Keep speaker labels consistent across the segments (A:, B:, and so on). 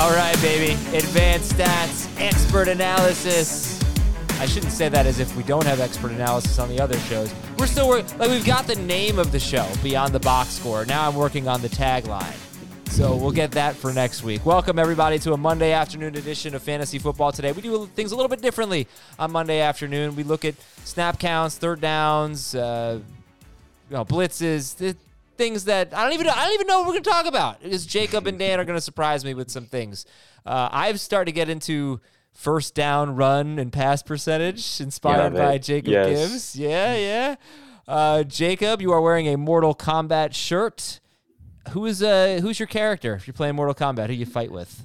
A: All right, baby. Advanced stats, expert analysis. I shouldn't say that as if we don't have expert analysis on the other shows. We're still working, like, we've got the name of the show, Beyond the Box Score. Now I'm working on the tagline. So we'll get that for next week. Welcome, everybody, to a Monday afternoon edition of Fantasy Football Today. We do things a little bit differently on Monday afternoon. We look at snap counts, third downs, uh, you know, blitzes, th- things that I don't even know, I don't even know what we're going to talk about because Jacob and Dan are going to surprise me with some things. Uh, I've started to get into first down run and pass percentage inspired
B: Yeah,
A: by Jacob
B: yes.
A: Gibbs. Yeah, yeah. Uh, Jacob, you are wearing a Mortal Kombat shirt. Who is uh who's your character if you're playing Mortal Kombat? Who you fight with?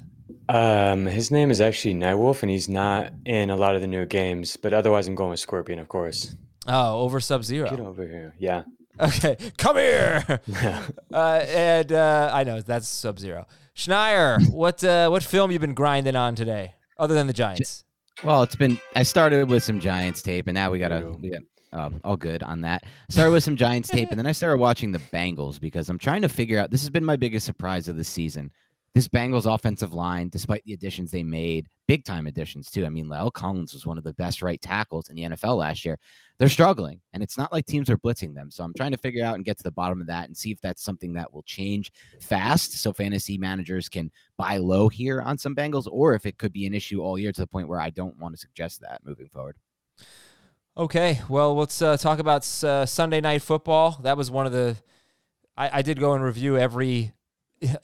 B: Um, his name is actually Nightwolf, and he's not in a lot of the new games. But otherwise, I'm going with Scorpion, of course.
A: Oh, over Sub Zero.
B: Get over here. Yeah.
A: Okay, come here. uh, and uh, I know that's Sub Zero. Schneier, what uh, what film you been grinding on today, other than the Giants?
C: Well, it's been. I started with some Giants tape, and now we gotta.
B: Ew.
C: We got um, all good on that. Started with some Giants tape, and then I started watching the Bengals because I'm trying to figure out. This has been my biggest surprise of the season. This Bengals offensive line, despite the additions they made, big time additions too. I mean, La'el Collins was one of the best right tackles in the NFL last year. They're struggling, and it's not like teams are blitzing them. So I'm trying to figure out and get to the bottom of that and see if that's something that will change fast, so fantasy managers can buy low here on some Bengals, or if it could be an issue all year to the point where I don't want to suggest that moving forward.
A: Okay, well, let's uh, talk about uh, Sunday night football. That was one of the. I, I did go and review every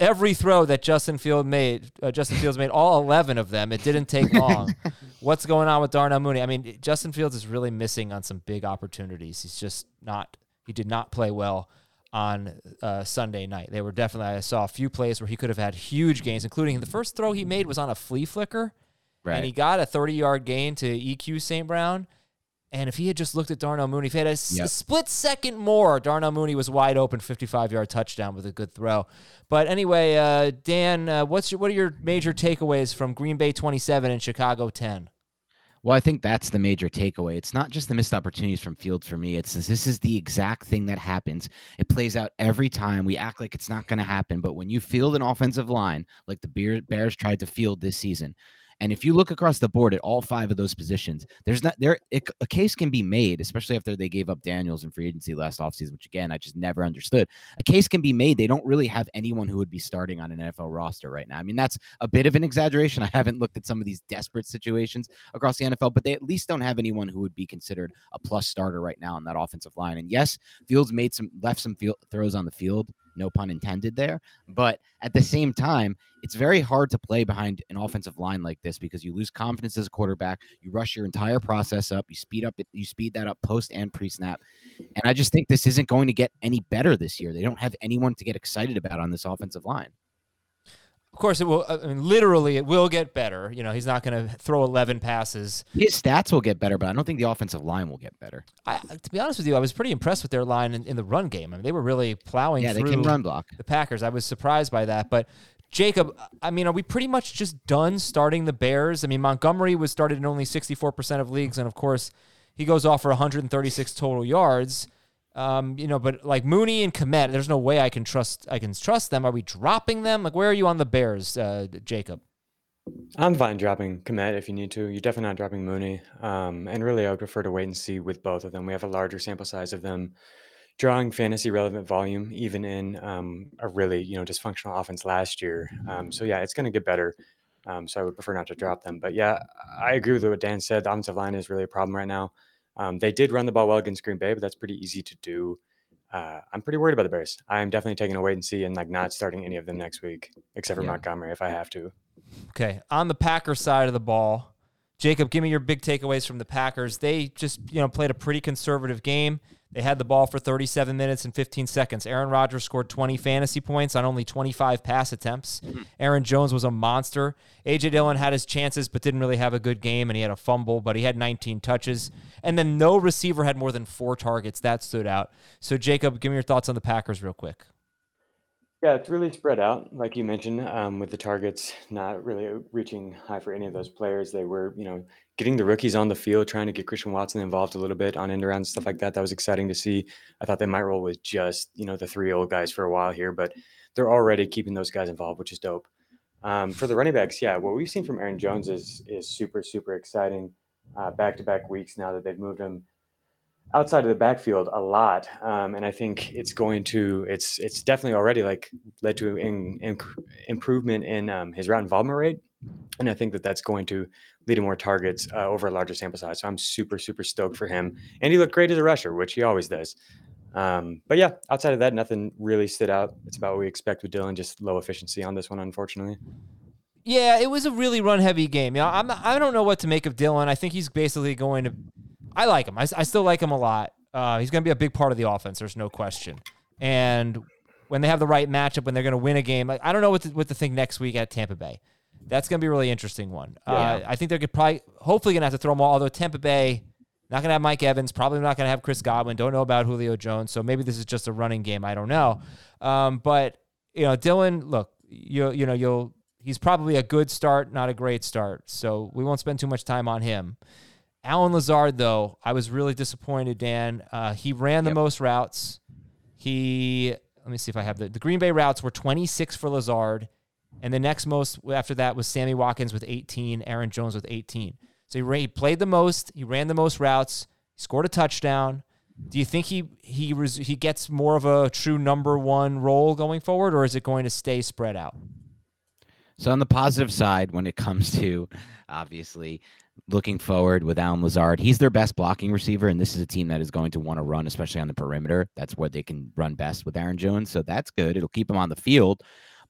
A: every throw that Justin Field made. Uh, Justin Fields made all eleven of them. It didn't take long. What's going on with Darnell Mooney? I mean, Justin Fields is really missing on some big opportunities. He's just not. He did not play well on uh, Sunday night. They were definitely. I saw a few plays where he could have had huge gains, including the first throw he made was on a flea flicker and he got a 30 yard gain to EQ St. Brown. And if he had just looked at Darnell Mooney, if he had a
C: Yep.
A: split second more, Darnell Mooney was wide open, 55 yard touchdown with a good throw. But anyway, uh, Dan, uh, what's your, what are your major takeaways from Green Bay 27 and Chicago 10?
C: Well, I think that's the major takeaway. It's not just the missed opportunities from Fields for me. It's this is the exact thing that happens. It plays out every time. We act like it's not going to happen, but when you field an offensive line like the Bears tried to field this season, and if you look across the board at all five of those positions, there's not there it, a case can be made, especially after they gave up Daniels in free agency last offseason, which again I just never understood. A case can be made. They don't really have anyone who would be starting on an NFL roster right now. I mean, that's a bit of an exaggeration. I haven't looked at some of these desperate situations across the NFL, but they at least don't have anyone who would be considered a plus starter right now on that offensive line. And yes, Fields made some left some field throws on the field no pun intended there. But at the same time, it's very hard to play behind an offensive line like this because you lose confidence as a quarterback. You rush your entire process up. You speed up. You speed that up post and pre snap. And I just think this isn't going to get any better this year. They don't have anyone to get excited about on this offensive line.
A: Of course, it will. Uh, I mean, literally, it will get better. You know, he's not going to throw 11 passes.
C: His stats will get better, but I don't think the offensive line will get better.
A: I, uh, to be honest with you, I was pretty impressed with their line in, in the run game. I mean, they were really plowing
C: Yeah, they
A: through
C: can run block.
A: the Packers. I was surprised by that. But Jacob, I mean, are we pretty much just done starting the Bears? I mean, Montgomery was started in only 64% of leagues, and of course, he goes off for 136 total yards. Um, you know, but like Mooney and Kmet, there's no way I can trust I can trust them. Are we dropping them? Like, where are you on the Bears, uh, Jacob?
B: I'm fine dropping Kmet if you need to. You're definitely not dropping Mooney. Um, and really, I would prefer to wait and see with both of them. We have a larger sample size of them drawing fantasy relevant volume, even in um, a really you know dysfunctional offense last year. Um, so yeah, it's going to get better. Um, so I would prefer not to drop them. But yeah, I agree with what Dan said. The offensive line is really a problem right now. Um, they did run the ball well against Green Bay, but that's pretty easy to do. Uh, I'm pretty worried about the Bears. I'm definitely taking a wait and see and like not starting any of them next week, except for
C: Yeah.
B: Montgomery if I have to.
A: Okay, on the Packers side of the ball, Jacob, give me your big takeaways from the Packers. They just you know played a pretty conservative game. They had the ball for 37 minutes and 15 seconds. Aaron Rodgers scored 20 fantasy points on only 25 pass attempts. Aaron Jones was a monster. AJ Dillon had his chances but didn't really have a good game and he had a fumble, but he had 19 touches. And then no receiver had more than 4 targets. That stood out. So Jacob, give me your thoughts on the Packers real quick.
B: Yeah, it's really spread out, like you mentioned, um, with the targets not really reaching high for any of those players. They were, you know, getting the rookies on the field, trying to get Christian Watson involved a little bit on end around stuff like that. That was exciting to see. I thought they might roll with just, you know, the three old guys for a while here, but they're already keeping those guys involved, which is dope. Um, for the running backs, yeah, what we've seen from Aaron Jones is is super, super exciting. Back to back weeks now that they've moved him outside of the backfield a lot, um, and I think it's going to it's it's definitely already like led to in, in, improvement in um, his route involvement rate, and I think that that's going to lead to more targets uh, over a larger sample size. So I'm super super stoked for him, and he looked great as a rusher, which he always does. Um, but yeah, outside of that, nothing really stood out. It's about what we expect with Dillon, just low efficiency on this one, unfortunately.
A: Yeah, it was a really run heavy game. You know, I'm I don't know what to make of Dillon. I think he's basically going to. I like him. I, I still like him a lot. Uh, he's going to be a big part of the offense. There's no question. And when they have the right matchup, when they're going to win a game, like I don't know what to, what to think next week at Tampa Bay. That's going to be a really interesting one. Uh, I think they're probably, hopefully, going to have to throw them all. Although Tampa Bay, not going to have Mike Evans, probably not going to have Chris Godwin. Don't know about Julio Jones. So maybe this is just a running game. I don't know. Um, but you know, Dillon, look, you you know, you'll he's probably a good start, not a great start. So we won't spend too much time on him. Allen Lazard, though, I was really disappointed. Dan, uh, he ran the
C: Yep.
A: most routes. He let me see if I have the the Green Bay routes were 26 for Lazard, and the next most after that was Sammy Watkins with 18, Aaron Jones with 18. So he, ra- he played the most, he ran the most routes, scored a touchdown. Do you think he he res- he gets more of a true number one role going forward, or is it going to stay spread out?
C: So on the positive side, when it comes to obviously looking forward with Allen Lazard, he's their best blocking receiver, and this is a team that is going to want to run, especially on the perimeter. That's where they can run best with Aaron Jones. So that's good. It'll keep him on the field.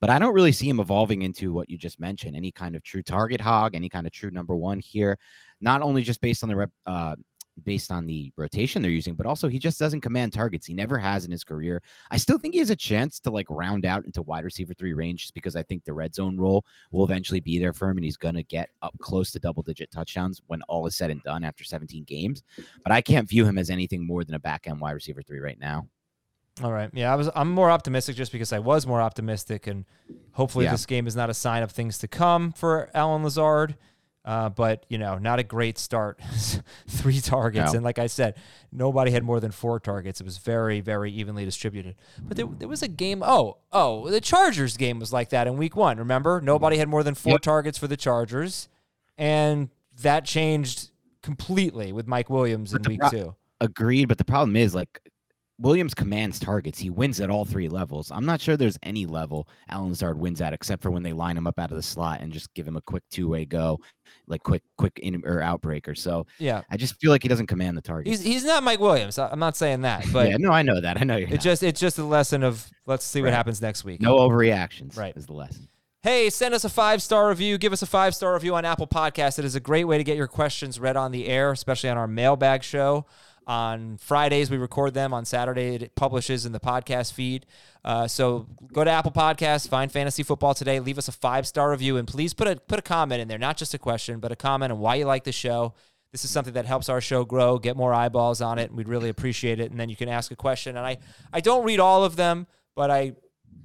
C: But I don't really see him evolving into what you just mentioned, any kind of true target hog, any kind of true number one here. Not only just based on the rep, uh, based on the rotation they're using, but also he just doesn't command targets. He never has in his career. I still think he has a chance to like round out into wide receiver three range just because I think the red zone role will eventually be there for him and he's going to get up close to double digit touchdowns when all is said and done after 17 games. But I can't view him as anything more than a back end wide receiver three right now.
A: All right. Yeah, I was I'm more optimistic just because I was more optimistic and hopefully
C: Yeah.
A: this game is not a sign of things to come for Allen Lazard. Uh, but you know, not a great start. Three targets,
C: No.
A: and like I said, nobody had more than four targets. It was very, very evenly distributed. But there, there was a game. Oh, oh, the Chargers game was like that in Week One. Remember, nobody had more than four
C: Yep.
A: targets for the Chargers, and that changed completely with Mike Williams in Week
C: pro-
A: Two.
C: Agreed. But the problem is like Williams commands targets. He wins at all three levels. I'm not sure there's any level Allen Lazard wins at except for when they line him up out of the slot and just give him a quick two way go, like quick quick in or outbreaker. So
A: Yeah.
C: I just feel like he doesn't command the target.
A: He's he's not Mike Williams. I'm not saying that, but
C: yeah, no, I know that. I know you're
A: it
C: not.
A: just it's just a lesson of let's see what happens next week.
C: no overreactions.
A: Right.
C: is the lesson.
A: Hey, send us a five star review. Give us a five star review on Apple Podcasts. It is a great way to get your questions read on the air, especially on our mailbag show. On Fridays, we record them. On Saturday, it publishes in the podcast feed. Uh, so go to Apple Podcasts, find Fantasy Football Today, leave us a five star review, and please put a put a comment in there, not just a question, but a comment on why you like the show. This is something that helps our show grow, get more eyeballs on it, and we'd really appreciate it. And then you can ask a question. And I I don't read all of them, but I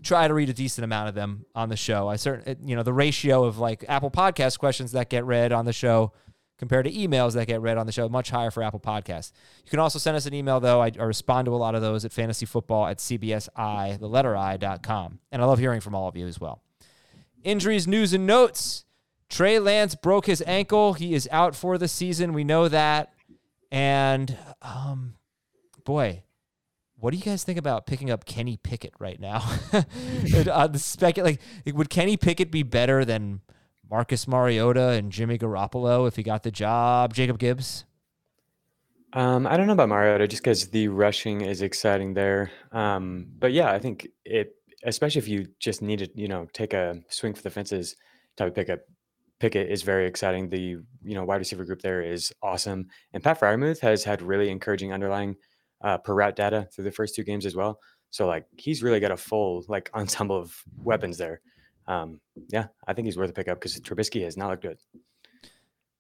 A: try to read a decent amount of them on the show. I certain you know the ratio of like Apple Podcast questions that get read on the show compared to emails that get read on the show much higher for Apple Podcasts. You can also send us an email though. I, I respond to a lot of those at fantasyfootball at cbsi the letter i dot com, and I love hearing from all of you as well. Injuries, news, and notes. Trey Lance broke his ankle. He is out for the season. We know that. And um, boy, what do you guys think about picking up Kenny Pickett right now? uh, the specu- like, would Kenny Pickett be better than Marcus Mariota and Jimmy Garoppolo if he got the job? Jacob Gibbs.
B: Um, I don't know about Mariota just because the rushing is exciting there. Um, but yeah, I think it, especially if you just need to, you know, take a swing for the fences type of pickup. Pickett is very exciting. The you know wide receiver group there is awesome, and Pat Freiermuth has had really encouraging underlying uh, per route data through the first two games as well. So like he's really got a full like ensemble of weapons there. Um, yeah, I think he's worth a pickup because Trubisky has not looked good.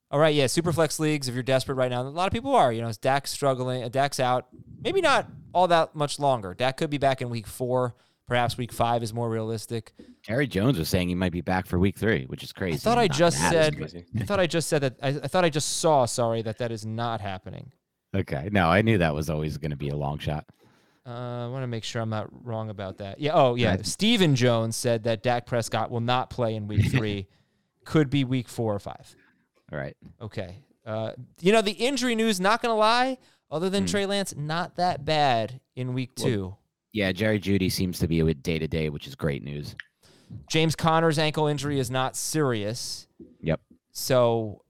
A: All right, yeah, superflex leagues. If you're desperate right now, a lot of people are. You know, is Dak struggling? uh, Dak's out. Maybe not all that much longer. Dak could be back in week four. Perhaps week five is more realistic.
C: Jerry Jones was saying he might be back for week three, which is crazy.
A: I thought I
C: Not
A: just said. I thought I just said that. I, I thought I just saw. Sorry, that that is not happening.
C: Okay. No, I knew that was always going to be a long shot.
A: Uh, I want to make sure I'm not wrong about that. Yeah. Oh, yeah.
C: Right.
A: Stephen Jones said that Dak Prescott will not play in week three. Could be week four or five.
C: All right.
A: Okay. Uh, you know, the injury news, not going to lie, other than
C: Hmm.
A: Trey Lance, not that bad in week
C: Well-
A: two.
C: Yeah, Jerry Jeudy seems to be with day to day, which is great news.
A: James Conner's ankle injury is not serious.
C: Yep.
A: So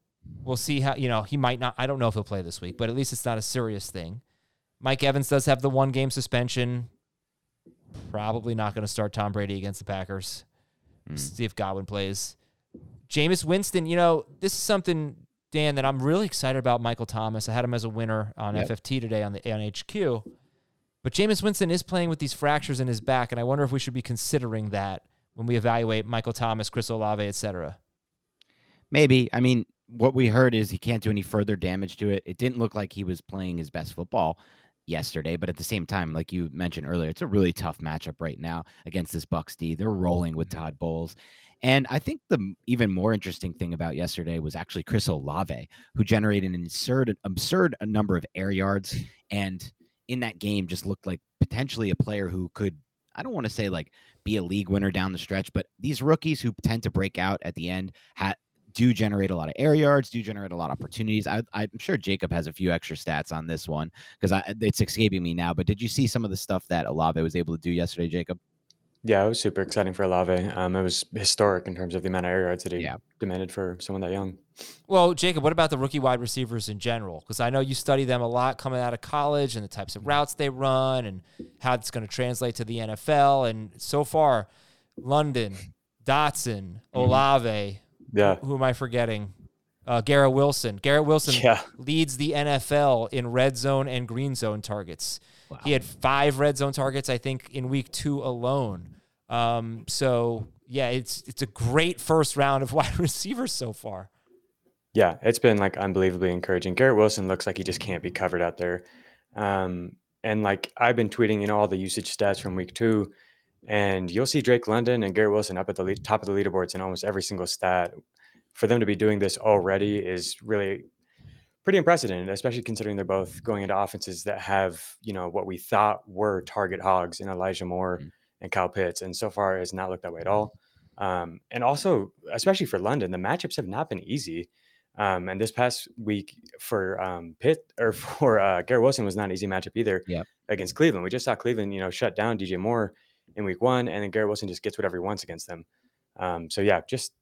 A: we'll see how, you know, he might not, I don't know if he'll play this week, but at least it's not a serious thing. Mike Evans does have the one game suspension. Probably not going to start Tom Brady against the Packers.
C: Mm.
A: See if Godwin plays. Jameis Winston, you know, this is something, Dan, that I'm really excited about Michael Thomas. I had him as a winner on
C: Yep.
A: FFT today on the on HQ. But Jameis Winston is playing with these fractures in his back, and I wonder if we should be considering that when we evaluate Michael Thomas, Chris Olave, et cetera.
C: Maybe. I mean, what we heard is he can't do any further damage to it. It didn't look like he was playing his best football yesterday, but at the same time, like you mentioned earlier, it's a really tough matchup right now against this Bucks D. They're rolling with mm-hmm. Todd Bowles. And I think the even more interesting thing about yesterday was actually Chris Olave, who generated an absurd, absurd uh, number of air yards, and in that game just looked like potentially a player who could, I don't want to say like be a league winner down the stretch, but these rookies who tend to break out at the end ha- do generate a lot of air yards, do generate a lot of opportunities. I, I'm sure Jacob has a few extra stats on this one because it's escaping me now. But did you see some of the stuff that Olave was able to do yesterday, Jacob?
B: Yeah, it was super exciting for Olave. Um, it was historic in terms of the amount of air yards that he
C: Yeah.
B: demanded for someone that young.
A: Well, Jacob, what about the rookie wide receivers in general? Because I know you study them a lot coming out of college and the types of routes they run and how it's going to translate to the NFL. And so far, London, Dotson, Olave,
B: Yeah,
A: who am I forgetting? Uh, Garrett Wilson. Garrett Wilson
B: Yeah.
A: leads the NFL in red zone and green zone targets. He had five red zone targets, I think, in week two alone. Um, so yeah, it's it's a great first round of wide receivers so far.
B: yeah, it's been like unbelievably encouraging. Garrett Wilson looks like he just can't be covered out there. Um, and like I've been tweeting, you know, all the usage stats from week two, and you'll see Drake London and Garrett Wilson up at the lead, top of the leaderboards in almost every single stat. For them to be doing this already is really pretty unprecedented, especially considering they're both going into offenses that have, you know, what we thought were target hogs in Elijah Moore
C: Mm.
B: and Kyle Pitts. And so far it has not looked that way at all. Um, and also, especially for London, the matchups have not been easy. Um, and this past week for um, Pitt or for uh, Garrett Wilson was not an easy matchup either
C: Yep.
B: against Cleveland. We just saw Cleveland, you know, shut down DJ Moore in week one, and then Garrett Wilson just gets whatever he wants against them. Um, so yeah, just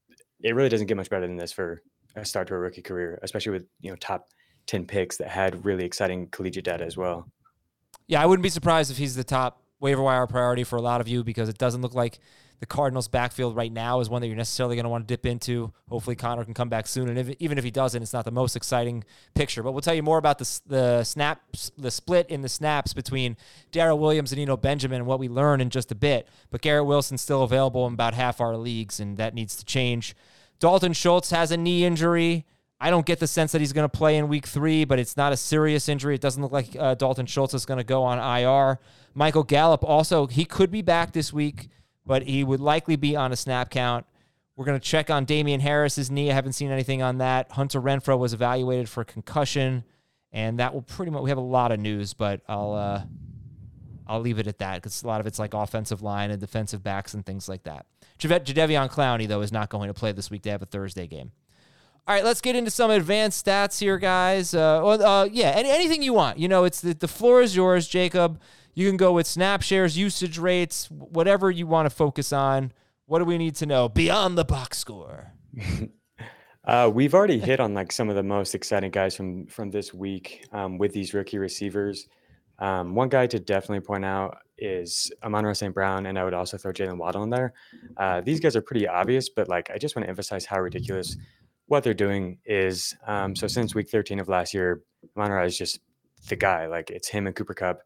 B: it really doesn't get much better than this for a start to a rookie career, especially with you know top ten picks that had really exciting collegiate data as well.
A: Yeah, I wouldn't be surprised if he's the top waiver wire priority for a lot of you because it doesn't look like the Cardinals' backfield right now is one that you're necessarily going to want to dip into. Hopefully, Conner can come back soon, and if, even if he doesn't, it's not the most exciting picture. But we'll tell you more about the the snaps, the split in the snaps between Darrel Williams and Eno Benjamin, and what we learn in just a bit. But Garrett Wilson's still available in about half our leagues, and that needs to change. Dalton Schultz has a knee injury. I don't get the sense that he's going to play in week three, but it's not a serious injury. It doesn't look like uh, Dalton Schultz is going to go on IR. Michael Gallup also, he could be back this week, but he would likely be on a snap count. We're going to check on Damien Harris's knee. I haven't seen anything on that. Hunter Renfrow was evaluated for concussion, and that will pretty much. We have a lot of news, but I'll uh, I'll leave it at that because a lot of it's like offensive line and defensive backs and things like that. Jadeveon Clowney though is not going to play this week. They have a Thursday game. All right, let's get into some advanced stats here, guys. Uh, well, uh, yeah, any, anything you want. You know, it's the, the floor is yours, Jacob. You can go with snap shares, usage rates, whatever you want to focus on. What do we need to know beyond the box score?
B: Uh, we've already hit on like some of the most exciting guys from from this week um, with these rookie receivers. Um, one guy to definitely point out is Amon-Ra St. Brown, and I would also throw Jaylen Waddle in there. Uh, these guys are pretty obvious, but like I just want to emphasize how ridiculous what they're doing is. Um, so since week 13 of last year, Amon is just the guy. Like it's him and Cooper Kupp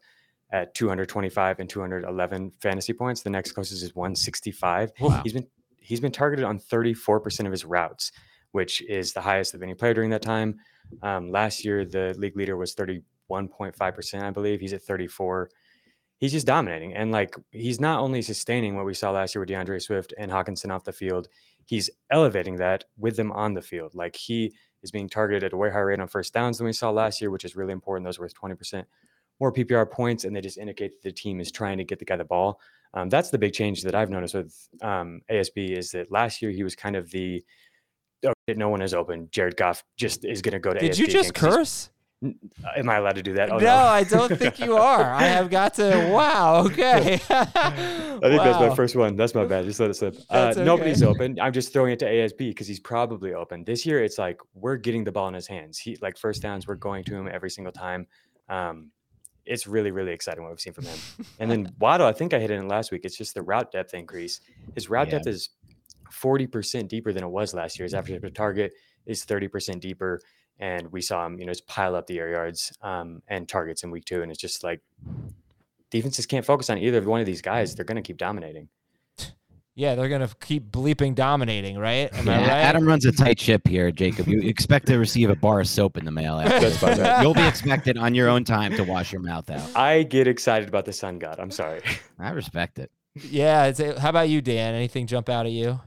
B: at 225 and 211 fantasy points. The next closest is 165.
C: Wow.
B: He's been he's been targeted on 34% of his routes, which is the highest of any player during that time. Um, last year, the league leader was 31.5%, I believe. He's at 34. He's just dominating. And like he's not only sustaining what we saw last year with D'Andre Swift and Hockenson off the field, he's elevating that with them on the field. Like he is being targeted at a way higher rate on first downs than we saw last year, which is really important. Those were worth 20% more PPR points, and they just indicate that the team is trying to get the guy the ball. Um, that's the big change that I've noticed with um, ASB is that last year he was kind of the oh, no one is open. Jared Goff just is going to go to.
A: Did
B: ASB
A: you just curse?
B: Am I allowed to do that? Oh,
A: no, I don't think you are. I have got to. Wow. Okay.
B: I think that's my first one. That's my bad. Just let it slip. Uh,
A: That's
B: Nobody's open. I'm just throwing it to ASB because he's probably open. This year, it's like we're getting the ball in his hands. He like first downs, we're going to him every single time. Um, it's really, really exciting what we've seen from him. And then Waddle, I think I hit it in last week. It's just the route depth increase. His route
C: Yeah.
B: depth is 40% deeper than it was last year. His average per target is 30% deeper. And we saw him, you know, just pile up the air yards um, and targets in week two. And it's just like defenses can't focus on either one of these guys. They're going to keep dominating.
A: Yeah, they're gonna keep bleeping dominating, right? Am
C: Yeah,
A: I right?
C: Adam runs a tight ship here, Jacob. You expect to receive a bar of soap in the mail. After
B: That's
C: this. You'll be expected on your own time to wash your mouth out.
B: I get excited about the sun god. I'm sorry.
C: I respect it.
A: yeah. It's, how about you, Dan? Anything jump out at you?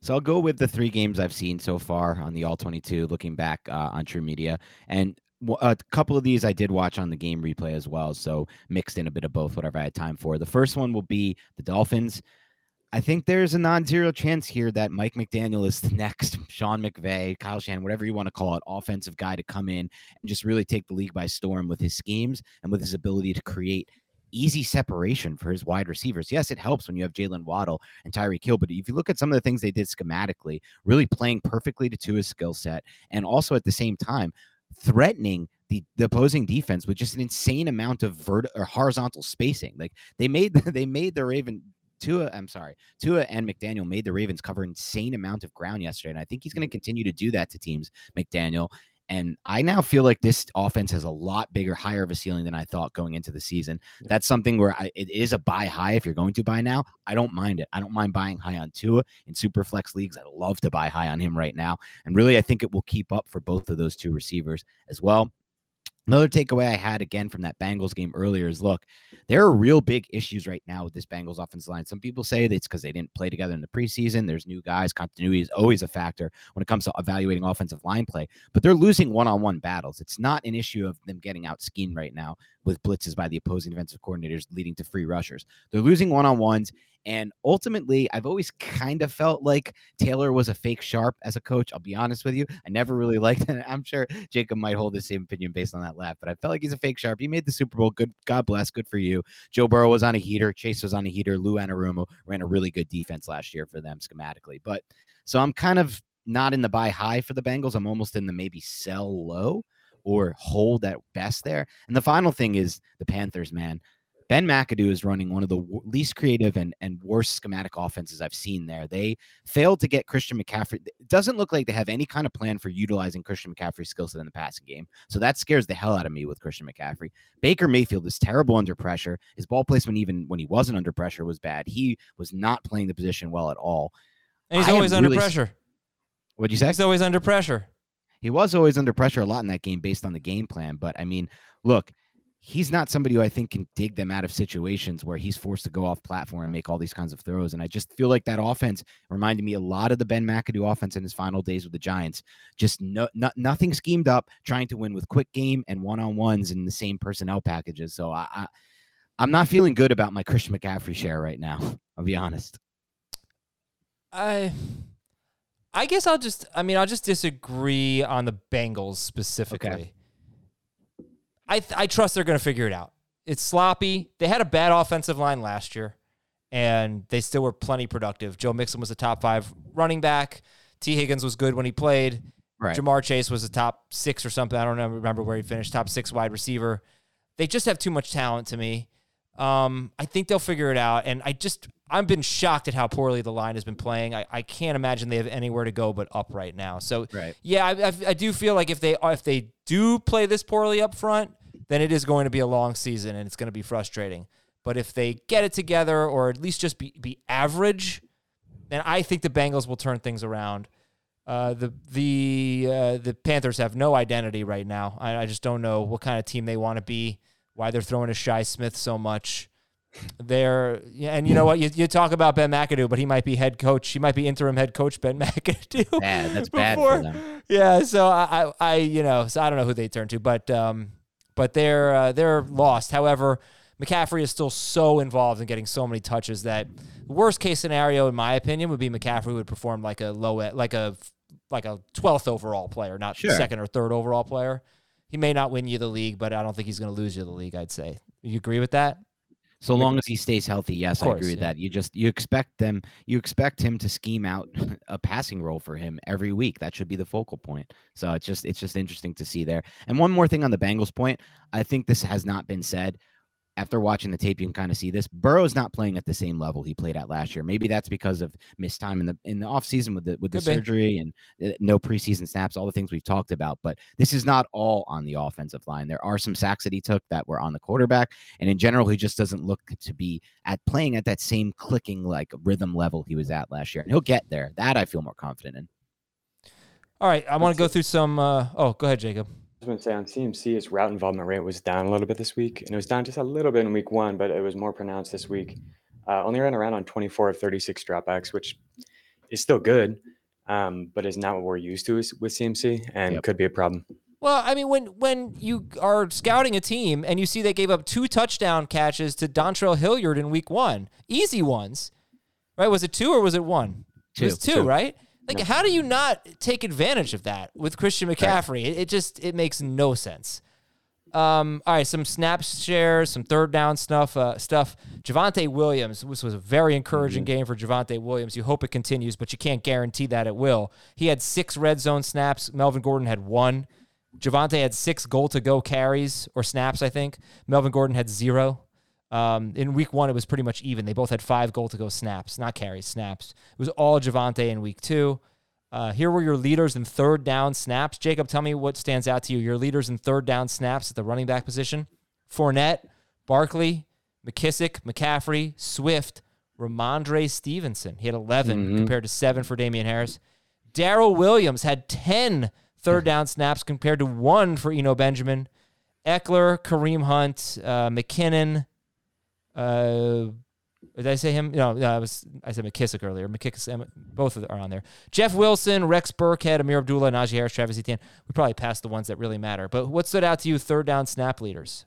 C: So I'll go with the three games I've seen so far on the All 22, looking back uh, on TruMedia. And a couple of these I did watch on the game replay as well. So mixed in a bit of both, whatever I had time for. The first one will be the Dolphins. I think there's a non zero chance here that Mike McDaniel is the next Sean McVay, Kyle Shanahan, whatever you want to call it, offensive guy to come in and just really take the league by storm with his schemes and with his ability to create easy separation for his wide receivers. Yes, it helps when you have Jaylen Waddle and Tyreek Hill, but if you look at some of the things they did schematically, really playing perfectly to Tua's skill set, and also at the same time threatening the, the opposing defense with just an insane amount of vert or horizontal spacing. Like they made they made the Raven Tua, I'm sorry, Tua and McDaniel made the Ravens cover insane amount of ground yesterday, and I think he's going to mm. continue to do that to teams. McDaniel. And I now feel like this offense has a lot bigger, higher of a ceiling than I thought going into the season. That's something where I, it is a buy high if you're going to buy now. I don't mind it. I don't mind buying high on Tua in super flex leagues. I love to buy high on him right now. And really, I think it will keep up for both of those two receivers as well. Another takeaway I had again from that Bengals game earlier is look, there are real big issues right now with this Bengals offensive line. Some people say that it's because they didn't play together in the preseason. There's new guys. Continuity is always a factor when it comes to evaluating offensive line play, but they're losing one on one battles. It's not an issue of them getting out schemed right now with blitzes by the opposing defensive coordinators leading to free rushers. They're losing one on ones And ultimately, I've always kind of felt like Taylor was a fake sharp as a coach. I'll be honest with you. I never really liked it. I'm sure Jacob might hold the same opinion based on that laugh, but I felt like he's a fake sharp. He made the Super Bowl. Good. God bless. Good for you. Joe Burrow was on a heater. Chase was on a heater. Lou Anarumo ran a really good defense last year for them schematically. But so I'm kind of not in the buy high for the Bengals. I'm almost in the maybe sell low or hold at best there. And the final thing is the Panthers, man. Ben McAdoo is running one of the w- least creative and, and worst schematic offenses I've seen there. They failed to get Christian McCaffrey. It doesn't look like they have any kind of plan for utilizing Christian McCaffrey's skill set in the passing game. So that scares the hell out of me with Christian McCaffrey. Baker Mayfield is terrible under pressure. His ball placement, even when he wasn't under pressure, was bad. He was not playing the position well at all.
A: And he's
C: I
A: always under
C: really-
A: pressure.
C: What'd you say?
A: He's always under pressure.
C: He was always under pressure a lot in that game based on the game plan. But I mean, look, he's not somebody who I think can dig them out of situations where he's forced to go off platform and make all these kinds of throws. And I just feel like that offense reminded me a lot of the Ben McAdoo offense in his final days with the Giants. Just no, no nothing schemed up, trying to win with quick game and one on ones in the same personnel packages. So I, I I'm not feeling good about my Christian McCaffrey share right now. I'll be honest.
A: I I guess I'll just I mean I'll just disagree on the Bengals specifically. I th- I trust they're going to figure it out. It's sloppy. They had a bad offensive line last year and they still were plenty productive. Joe Mixon was a top 5 running back. Tee Higgins was good when he played.
C: Right.
A: Ja'Marr Chase was a top 6 or something. I don't remember where he finished. Top 6 wide receiver. They just have too much talent to me. Um, I think they'll figure it out. And I just, I've been shocked at how poorly the line has been playing. I, I can't imagine they have anywhere to go but up right now. So,
C: Right.
A: yeah, I, I, I do feel like if they if they do play this poorly up front, then it is going to be a long season and it's going to be frustrating. But if they get it together or at least just be, be average, then I think the Bengals will turn things around. Uh, the the uh, the Panthers have no identity right now. I, I just don't know what kind of team they want to be. Why they're throwing to Shi Smith so much. They're and you know what? You, you talk about Ben McAdoo, but he might be head coach. He might be interim head coach Ben McAdoo.
C: Bad. That's bad for them.
A: Yeah, so I, I, I, you know, so I don't know who they turn to, but um, but they're uh, they're lost. However, McCaffrey is still so involved in getting so many touches that worst case scenario, in my opinion, would be McCaffrey would perform like a low, like a like a twelfth overall player, not
C: Sure.
A: second or third overall player. He may not win you the league, but I don't think he's going to lose you the league. I'd say. You agree with that?
C: So long as he stays healthy, yes,
A: Of
C: I agree with
A: yeah.
C: that. You just you expect them, you expect him to scheme out a passing role for him every week. That should be the focal point. So it's just it's just interesting to see there. And one more thing on the Bengals point, I think this has not been said. After watching the tape, you can kind of see this. Burrow's not playing at the same level he played at last year. Maybe that's because of missed time in the in the offseason with the with the
A: Could be.
C: surgery and uh, no preseason snaps, all the things we've talked about. But this is not all on the offensive line. There are some sacks that he took that were on the quarterback. And in general, he just doesn't look to be at playing at that same clicking like rhythm level he was at last year. And he'll get there. That I feel more confident in.
A: All right, I want to go through some. Uh, oh, go ahead, Jacob.
B: I was going to say on CMC, its route involvement rate was down a little bit this week, and it was down just a little bit in week one, but it was more pronounced this week. Uh, only ran around on 24 of 36 dropbacks, which is still good, um, but is not what we're used to with CMC, and
C: Yep.
B: could be a problem.
A: Well, I mean, when when you are scouting a team and you see they gave up two touchdown catches to Dontrell Hilliard in Week One, easy ones, right? Was it two or was it one? It was
C: Two.
A: two,
B: Two.
A: right? Like, how do you not take advantage of that with Christian McCaffrey? It, it just it makes no sense. Um, all right, some snap shares, some third down stuff. Uh, stuff. Javonte Williams. This was a very encouraging game for Javonte Williams. You hope it continues, but you can't guarantee that it will. He had six red zone snaps. Melvin Gordon had one. Javonte had six goal to go carries or snaps. I think Melvin Gordon had zero. Um, in week one, it was pretty much even. They both had five goal to go snaps, not carries, snaps. It was all Javonte in week two. Uh, here were your leaders in third down snaps. Jacob, tell me what stands out to you. Your leaders in third down snaps at the running back position Fournette, Barkley, McKissic, McCaffrey, Swift, Rhamondre Stevenson. He had 11 compared to seven for Damien Harris. Darrel Williams had 10 third down snaps compared to one for Eno Benjamin. Ekeler, Kareem Hunt, uh, McKinnon. Uh, did I say him? No, no, I was I said McKissic earlier. McKissic, both of them are on there. Jeff Wilson, Rex Burkhead, Ameer Abdullah, Najee Harris, Travis Etienne. We probably passed the ones that really matter. But what stood out to you? Third down snap leaders.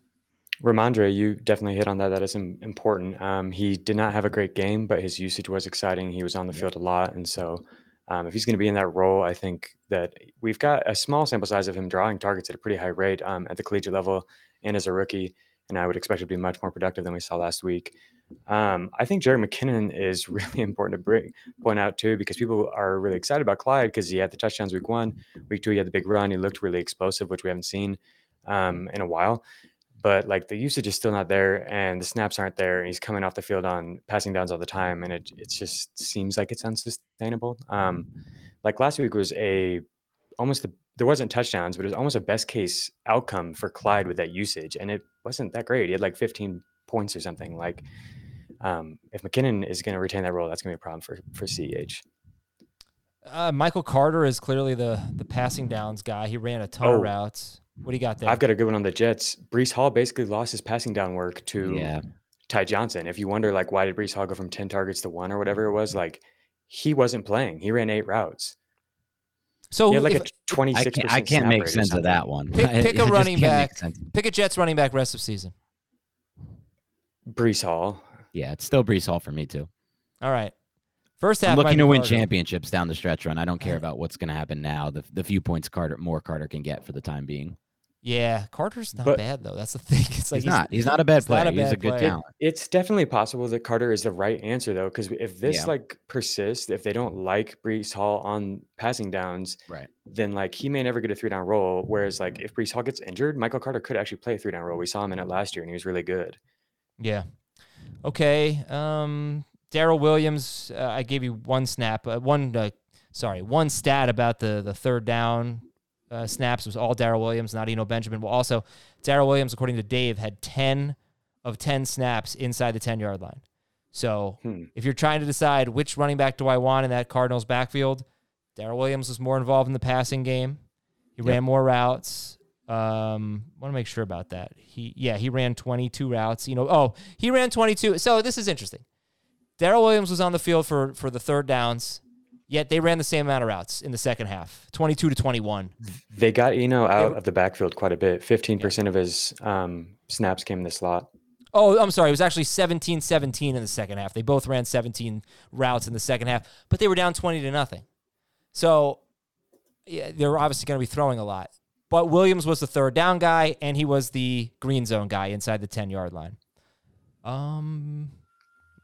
B: Rhamondre, you definitely hit on that. That is important. Um, he did not have a great game, but his usage was exciting. He was on the field a lot, and so um, if he's going to be in that role, I think that we've got a small sample size of him drawing targets at a pretty high rate um, at the collegiate level and as a rookie, and I would expect it to be much more productive than we saw last week. Um, I think Jerick McKinnon is really important to bring, point out too, because people are really excited about Clyde because he had the touchdowns week one, week two he had the big run, he looked really explosive, which we haven't seen um, in a while but like the usage is still not there and the snaps aren't there and he's coming off the field on passing downs all the time and it it just seems like it's unsustainable um like last week was a almost the there wasn't touchdowns but it was almost a best case outcome for clyde with that usage and it wasn't that great he had like 15 points or something like um if mckinnon is going to retain that role that's going to be a problem for for ceh
A: uh, Michael Carter is clearly the the passing downs guy. He ran a ton
B: Oh.
A: of routes. What do you got there?
B: I've got a good one on the Jets. Breece Hall basically lost his passing down work to
C: Yeah.
B: Ty Johnson. If you wonder, like, why did Breece Hall go from 10 targets to one or whatever it was, like, he wasn't playing. He ran eight routes.
A: so
B: He like
A: if-
B: a 26%
C: I can't, I can't make sense of that one.
A: Pick-
C: I-
A: pick a
C: I just
A: running back. pick a Jets running back rest of season.
B: Breece Hall.
C: Yeah, it's still Breece Hall for me too.
A: All right. First half.
C: I'm looking to win
A: Carter.
C: championships down the stretch run. I don't care about what's going to happen now. The the few points Carter more Carter can get for the time being.
A: Yeah, Carter's not
B: But-
A: bad though. That's the thing. It's like
C: he's, not. He's not a bad player.
A: a
C: he's a good
A: player.
C: talent.
B: It's definitely possible that Carter is the right answer, though, because if this,
C: Yeah.
B: like, persists, if they don't like Breece Hall on passing downs,
C: Right.
B: then, like, he may never get a three down role. Whereas, like, if Breece Hall gets injured, Michael Carter could actually play a three down role. We saw him in it last year, and he was really good.
A: Yeah. Okay. Um, Darrel Williams. Uh, I gave you one snap. Uh, one. Uh, sorry, one stat about the the third down uh, snaps was all Darrel Williams, not Eno Benjamin. Well, also Darrel Williams, according to Dave, had ten of ten snaps inside the ten yard line. So
B: Hmm.
A: if you're trying to decide which running back do I want in that Cardinals backfield, Darrel Williams was more involved in the passing game. He
C: Yep.
A: ran more routes. Um, want to make sure about that. He yeah, he ran 22 routes. You know, oh, he ran 22. So this is interesting. Darrel Williams was on the field for for the third downs, yet they ran the same amount of routes in the second half, 22 to 21.
B: They got Eno out
A: were-
B: of the backfield quite a bit. 15% of his um, snaps came in the slot.
A: Oh, I'm sorry. It was actually 17 17 in the second half. They both ran 17 routes in the second half, but they were down 20 to nothing. So yeah, they're obviously going to be throwing a lot. But Williams was the third down guy, and he was the green zone guy inside the 10 yard line. Um,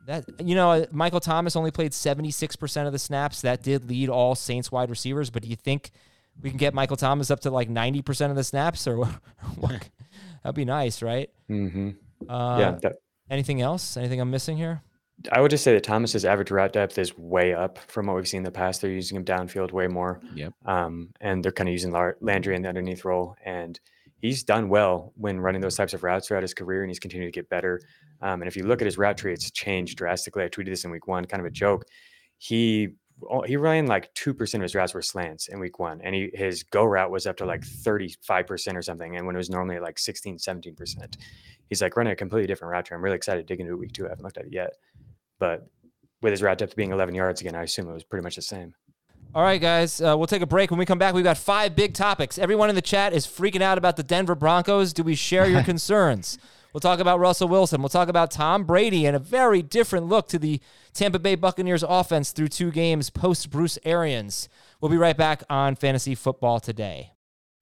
A: that you know, Michael Thomas only played 76% of the snaps. That did lead all Saints wide receivers. But do you think we can get Michael Thomas up to like 90% of the snaps, or what? That'd be nice, right?
B: hmm
A: Uh,
B: yeah, that,
A: Anything else? Anything I'm missing here?
B: I would just say that Thomas's average route depth is way up from what we've seen in the past. They're using him downfield way more.
C: Yep.
B: Um, and they're kind of using Landry in the underneath role. And he's done well when running those types of routes throughout his career, and he's continued to get better. Um, and if you look at his route tree, it's changed drastically. I tweeted this in week one, kind of a joke. He he ran like two percent of his routes were slants in week one, and he his go route was up to like thirty five percent or something. And when it was normally like 16, 17 percent, he's like running a completely different route tree. I'm really excited to dig into week two. I haven't looked at it yet, but with his route depth being 11 yards again, I assume it was pretty much the same.
A: All right, guys, uh, we'll take a break. When we come back, we've got five big topics. Everyone in the chat is freaking out about the Denver Broncos. Do we share your concerns? We'll talk about Russell Wilson. We'll talk about Tom Brady and a very different look to the Tampa Bay Buccaneers offense through two games post Bruce Arians. We'll be right back on Fantasy Football today.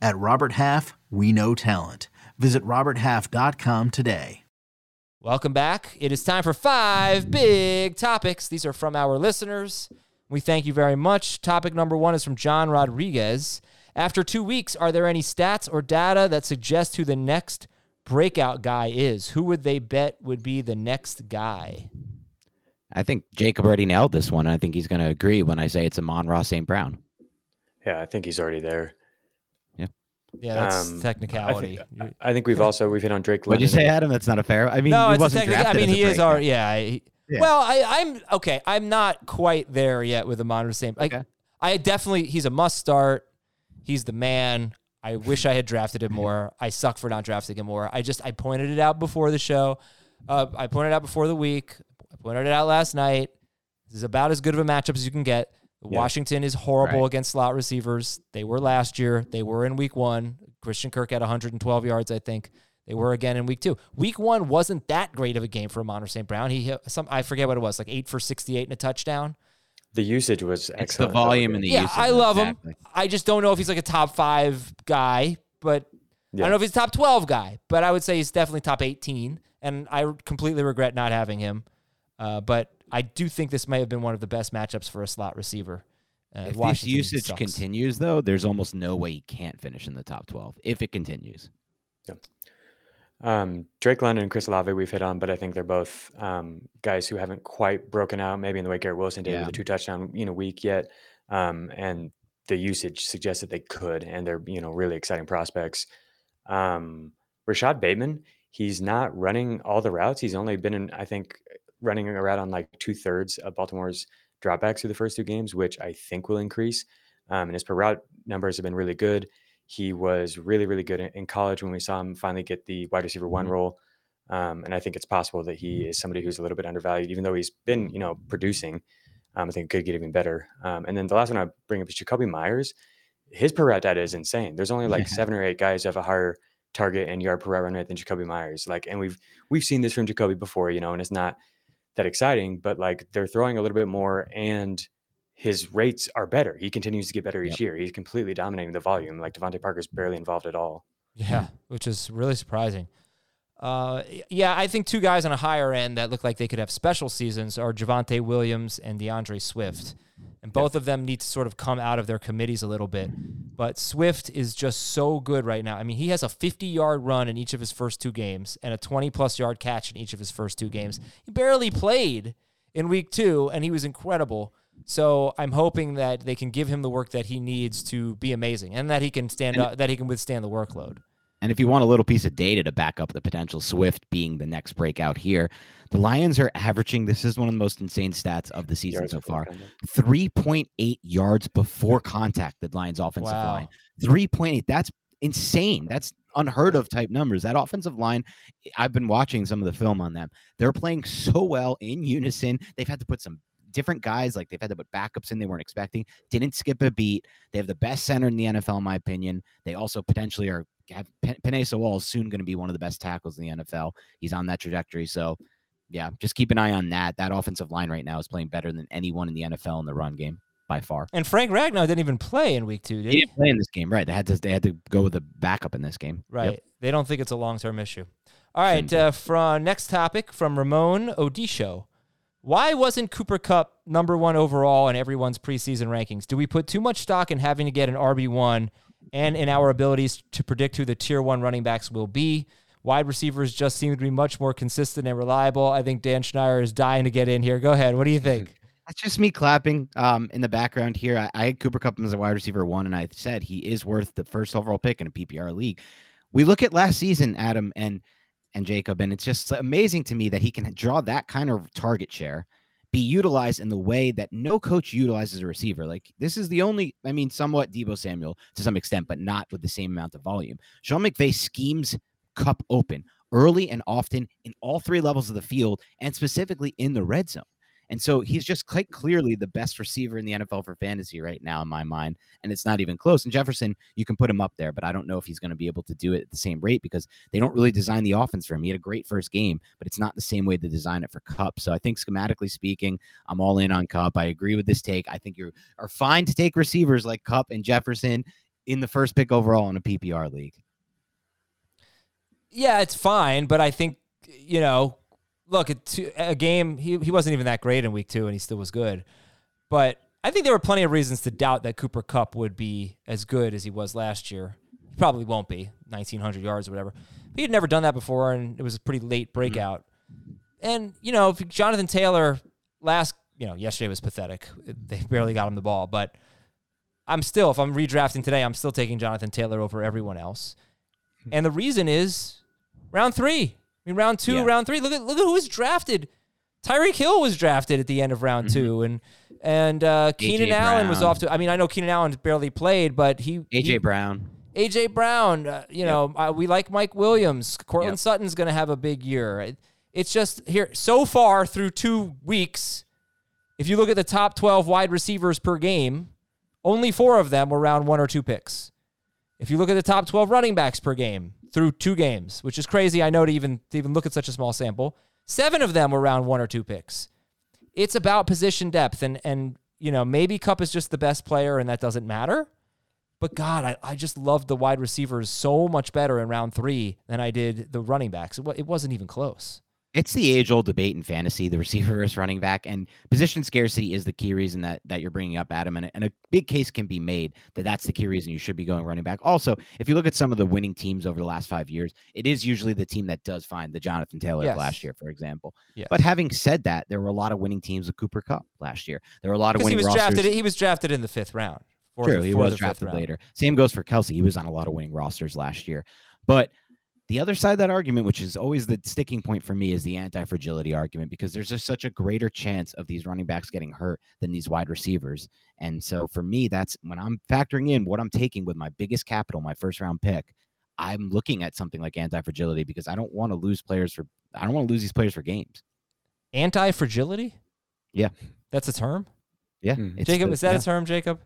D: At Robert Half, we know talent. Visit RobertHalf.com today.
A: Welcome back. It is time for five big topics. These are from our listeners. We thank you very much. Topic number one is from John Rodriguez. After two weeks, are there any stats or data that suggest who the next breakout guy is? Who would they bet would be the next guy?
C: I think Jacob already nailed this one. I think he's going to agree when I say it's Amon-Ra St. Brown.
B: Yeah, I think he's already there.
A: Yeah, that's
B: Um,
A: technicality.
B: I think, I think we've also we've hit on Drake.
C: What'd you say, Adam? That's not a fair. I mean,
A: no,
C: he
A: it's
C: wasn't
A: technical. I mean, he is our yeah. he-
C: Yeah.
A: Well, I, I'm okay. I'm not quite there yet with the monitor same. Like,
C: Okay.
A: I definitely he's a must start. He's the man. I wish I had drafted him more. I suck for not drafting him more. I just I pointed it out before the show. Uh, I pointed it out before the week. I pointed it out last night. This is about as good of a matchup as you can get.
B: Yeah.
A: Washington is horrible
C: Right.
A: against slot receivers. They were last year. They were in week one. Christian Kirk had 112 yards, I think. They were again in week two. Week one wasn't that great of a game for Amon St. Brown. He hit some I forget what it was, like eight for 68 and a touchdown.
B: The usage was
C: It's the volume and the
A: Yeah,
C: usage.
A: I love
C: exactly.
A: him. I just don't know if he's like a top five guy, but I don't know if he's a top 12 guy, but I would say he's definitely top 18. And I completely regret not having him. Uh, but I do think this may have been one of the best matchups for a slot receiver. Uh,
C: If this usage
A: sucks.
C: continues, though, there's almost no way he can't finish in the top 12 if it continues.
B: Um, Drake London and Chris Olave we've hit on, but I think they're both um, guys who haven't quite broken out, maybe in the way Garrett Wilson did
C: Yeah.
B: with the two touchdown you know week yet. Um, and the usage suggests that they could, and they're you know really exciting prospects. Um, Rashad Bateman, he's not running all the routes. He's only been in, I think, running a route on like two thirds of Baltimore's dropbacks through the first two games, which I think will increase. Um, and his per route numbers have been really good. He was really, really good in, in college when we saw him finally get the wide receiver one
C: Mhm.
B: role. Um, and I think it's possible that he is somebody who's a little bit undervalued, even though he's been, you know, producing. Um, I think could get even better. Um, and then the last one I bring up is Jakobi Meyers. His per route data is insane. There's only like
C: Yeah.
B: seven or eight guys who have a higher target and yard per route run rate than Jakobi Meyers. Like, and we've we've seen this from Jakobi before, you know, and it's not that exciting, but like they're throwing a little bit more and his rates are better. He continues to get better each
C: Yep.
B: year. He's completely dominating the volume. Like DeVante Parker's barely involved at all.
A: Yeah, which is really surprising. Uh, yeah, I think two guys on a higher end that look like they could have special seasons are Javonte Williams and D'Andre Swift. And both of them need to sort of come out of their committees a little bit. But Swift is just so good right now. I mean, he has a 50 yard run in each of his first two games and a 20 plus yard catch in each of his first two games. He barely played in week two, and he was incredible. So I'm hoping that they can give him the work that he needs to be amazing, and that he can stand up, that he can withstand the workload.
C: And if you want a little piece of data to back up the potential Swift being the next breakout here, the Lions are averaging this is one of the most insane stats of the season
B: Yards
C: so far. 3.8 yards before contact, the Lions offensive
A: Wow.
C: line. 3.8. That's insane. That's unheard of type numbers. That offensive line, I've been watching some of the film on them. They're playing so well in unison. They've had to put some different guys, like they've had to put backups in they weren't expecting, didn't skip a beat. They have the best center in the NFL, in my opinion. They also potentially are have P- Penei Sewell is soon going to be one of the best tackles in the NFL. He's on that trajectory. So yeah, just keep an eye on that. That offensive line right now is playing better than anyone in the NFL in the run game by far.
A: And Frank Ragnow didn't even play in week two, did
C: He
A: he?
C: didn't play in this game, right? They had to they had to go with a backup in this game. Yep.
A: Right. They don't think it's a long term issue. All right. Uh, from next topic from Ramon Odisho. Why wasn't Cooper Kupp number one overall in everyone's preseason rankings? Do we put too much stock in having to get an RB1 and in our abilities to predict who the tier one running backs will be? Wide receivers just seem to be much more consistent and reliable. I think Dan Schneider is dying to get in here. Go ahead. What do you think?
C: That's just me clapping um, in the background here. I, I had Cooper Kupp as a wide receiver one, and I said he is worth the first overall pick in a PPR league. We look at last season, Adam and and Jacob, and it's just amazing to me that he can draw that kind of target share, be utilized in the way that no coach utilizes a receiver. Like this is the only, I mean, somewhat Deebo Samuel to some extent, but not with the same amount of volume. Sean McVay schemes Kupp open early and often in all three levels of the field, and specifically in the red zone. And so he's just quite clearly the best receiver in the NFL for fantasy right now, in my mind. And it's not even close. And Jefferson, you can put him up there, but I don't know if he's going to be able to do it at the same rate because they don't really design the offense for him. He had a great first game, but it's not the same way to design it for Kupp. So I think schematically speaking, I'm all in on Kupp. I agree with this take. I think you are fine to take receivers like Kupp and Jefferson in the first pick overall in a PPR league.
A: Yeah, it's fine, but I think you know look, a, a game, he, he wasn't even that great in week two, and he still was good. But I think there were plenty of reasons to doubt that Cooper Kupp would be as good as he was last year. He probably won't be 1,900 yards or whatever. He had never done that before, and it was a pretty late breakout. Mm-hmm. And, you know, if Jonathan Taylor last, you know, yesterday was pathetic. They barely got him the ball. But I'm still, if I'm redrafting today, I'm still taking Jonathan Taylor over everyone else. And the reason is round three. I mean, round two, yeah. round three. Look at look at who was drafted. Tyreek Hill was drafted at the end of round mm-hmm. two, and and uh, Keenan Allen was off to. I mean, I know Keenan Allen barely played, but he
C: AJ
A: he,
C: Brown.
A: AJ Brown, uh, you yep. know, uh, we like Mike Williams. Courtland yep. Sutton's going to have a big year. It's just here so far through two weeks. If you look at the top 12 wide receivers per game, only four of them were round one or two picks. If you look at the top 12 running backs per game through two games, which is crazy, I know to even to even look at such a small sample, seven of them were round one or two picks. It's about position depth, and and you know maybe Kupp is just the best player, and that doesn't matter. But God, I, I just loved the wide receivers so much better in round three than I did the running backs. It, it wasn't even close.
C: It's the age old debate in fantasy, the receiver versus running back, and position scarcity is the key reason that that you're bringing up, Adam. And, and a big case can be made that that's the key reason you should be going running back. Also, if you look at some of the winning teams over the last five years, it is usually the team that does find the Jonathan Taylor yes. last year, for example. Yes. But having said that, there were a lot of winning teams with Cooper Kupp last year. There were a lot of winning
A: he was
C: rosters.
A: drafted. He was drafted in the fifth round.
C: True, he was drafted later. Same goes for Kelce. He was on a lot of winning rosters last year, but the other side of that argument, which is always the sticking point for me, is the anti fragility argument because there's just such a greater chance of these running backs getting hurt than these wide receivers. And so for me, that's when I'm factoring in what I'm taking with my biggest capital, my first round pick. I'm looking at something like anti fragility because I don't want to lose players for I don't want to lose these players for games.
A: Anti fragility?
C: Yeah.
A: That's a term?
C: Yeah.
A: Mm. Jacob, the, is that yeah. a term, Jacob?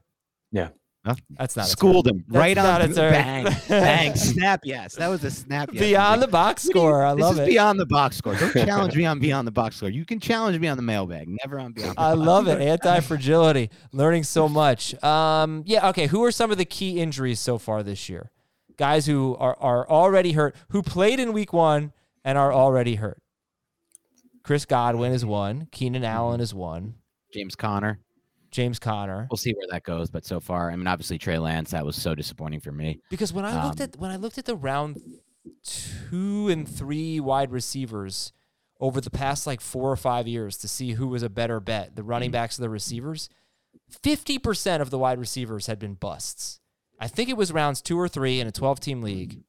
B: Yeah.
C: Huh?
A: That's not
C: schooled him. That's right on it. bang. Bang. Snap yes. That was a snap yes.
A: beyond the box score. I love
C: it. beyond the box score. Don't challenge me on beyond the box score. You can challenge me on the mailbag. Never on beyond I
A: love it. anti fragility learning so much. Um yeah okay. Who are some of the key injuries so far this year? Guys who are are already hurt who played in week one and are already hurt. Chris Godwin is one. Keenan Allen is one.
C: James Conner
A: James Conner.
C: We'll see where that goes, but so far, I mean, obviously Trey Lance, that was so disappointing for me.
A: Because when I um, looked at when I looked at the round two and three wide receivers over the past like four or five years to see who was a better bet, the running mm-hmm. backs or the receivers, fifty percent of the wide receivers had been busts. I think it was rounds two or three in a twelve-team league,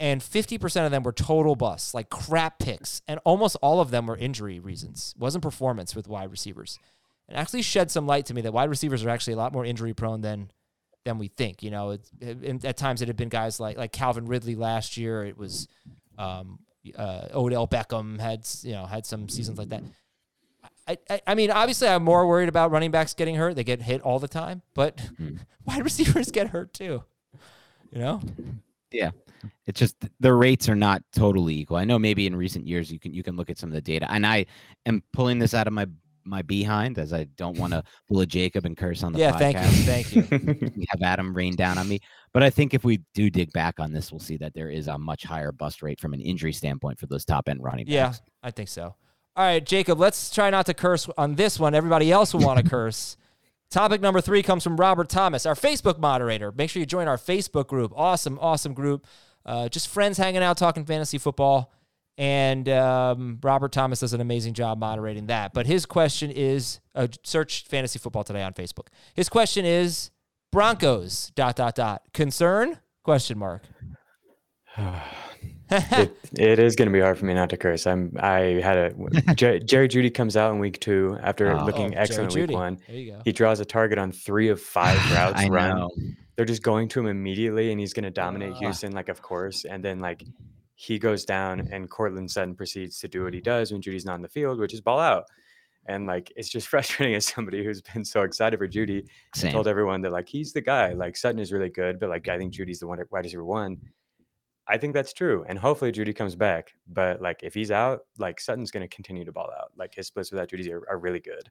A: and fifty percent of them were total busts, like crap picks, and almost all of them were injury reasons. It wasn't performance with wide receivers and actually shed some light to me that wide receivers are actually a lot more injury prone than than we think. You know, it, at times it had been guys like like Calvin Ridley last year. It was um, uh, Odell Beckham had you know had some seasons like that. I, I, I mean, obviously, I'm more worried about running backs getting hurt. They get hit all the time, but mm. wide receivers get hurt too. You know?
C: Yeah, it's just the rates are not totally equal. I know maybe in recent years you can you can look at some of the data, and I am pulling this out of my my behind as I don't want to bully Jacob and curse on the
A: yeah,
C: podcast.
A: thank you, thank
C: you. have Adam rain down on me, but I think if we do dig back on this, we'll see that there is a much higher bust rate from an injury standpoint for those top end running backs.
A: Yeah, I think so. All right, Jacob, let's try not to curse on this one. Everybody else will want to curse. Topic number three comes from Robert Thomas, our Facebook moderator. Make sure you join our Facebook group. Awesome, awesome group. Uh, just friends hanging out, talking fantasy football. And um, Robert Thomas does an amazing job moderating that. But his question is uh, search fantasy football today on Facebook. His question is Broncos dot dot dot concern question mark.
B: it, it is going to be hard for me not to curse. I'm. I had a Jerry, Jerry Jeudy comes out in week two after oh, looking oh, excellent in week one. He draws a target on three of five routes run. Know. They're just going to him immediately, and he's going to dominate uh, Houston, like of course. And then like he goes down mm. and Courtland Sutton proceeds to do what he does when Jeudy's not in the field, which is ball out. And like it's just frustrating as somebody who's been so excited for Jeudy mm. and told everyone that like he's the guy. Like Sutton is really good, but like I think Jeudy's the one Why wide receiver one. I think that's true. And hopefully Judy comes back. But like if he's out, like Sutton's gonna continue to ball out. Like his splits without Jeudy are, are really good.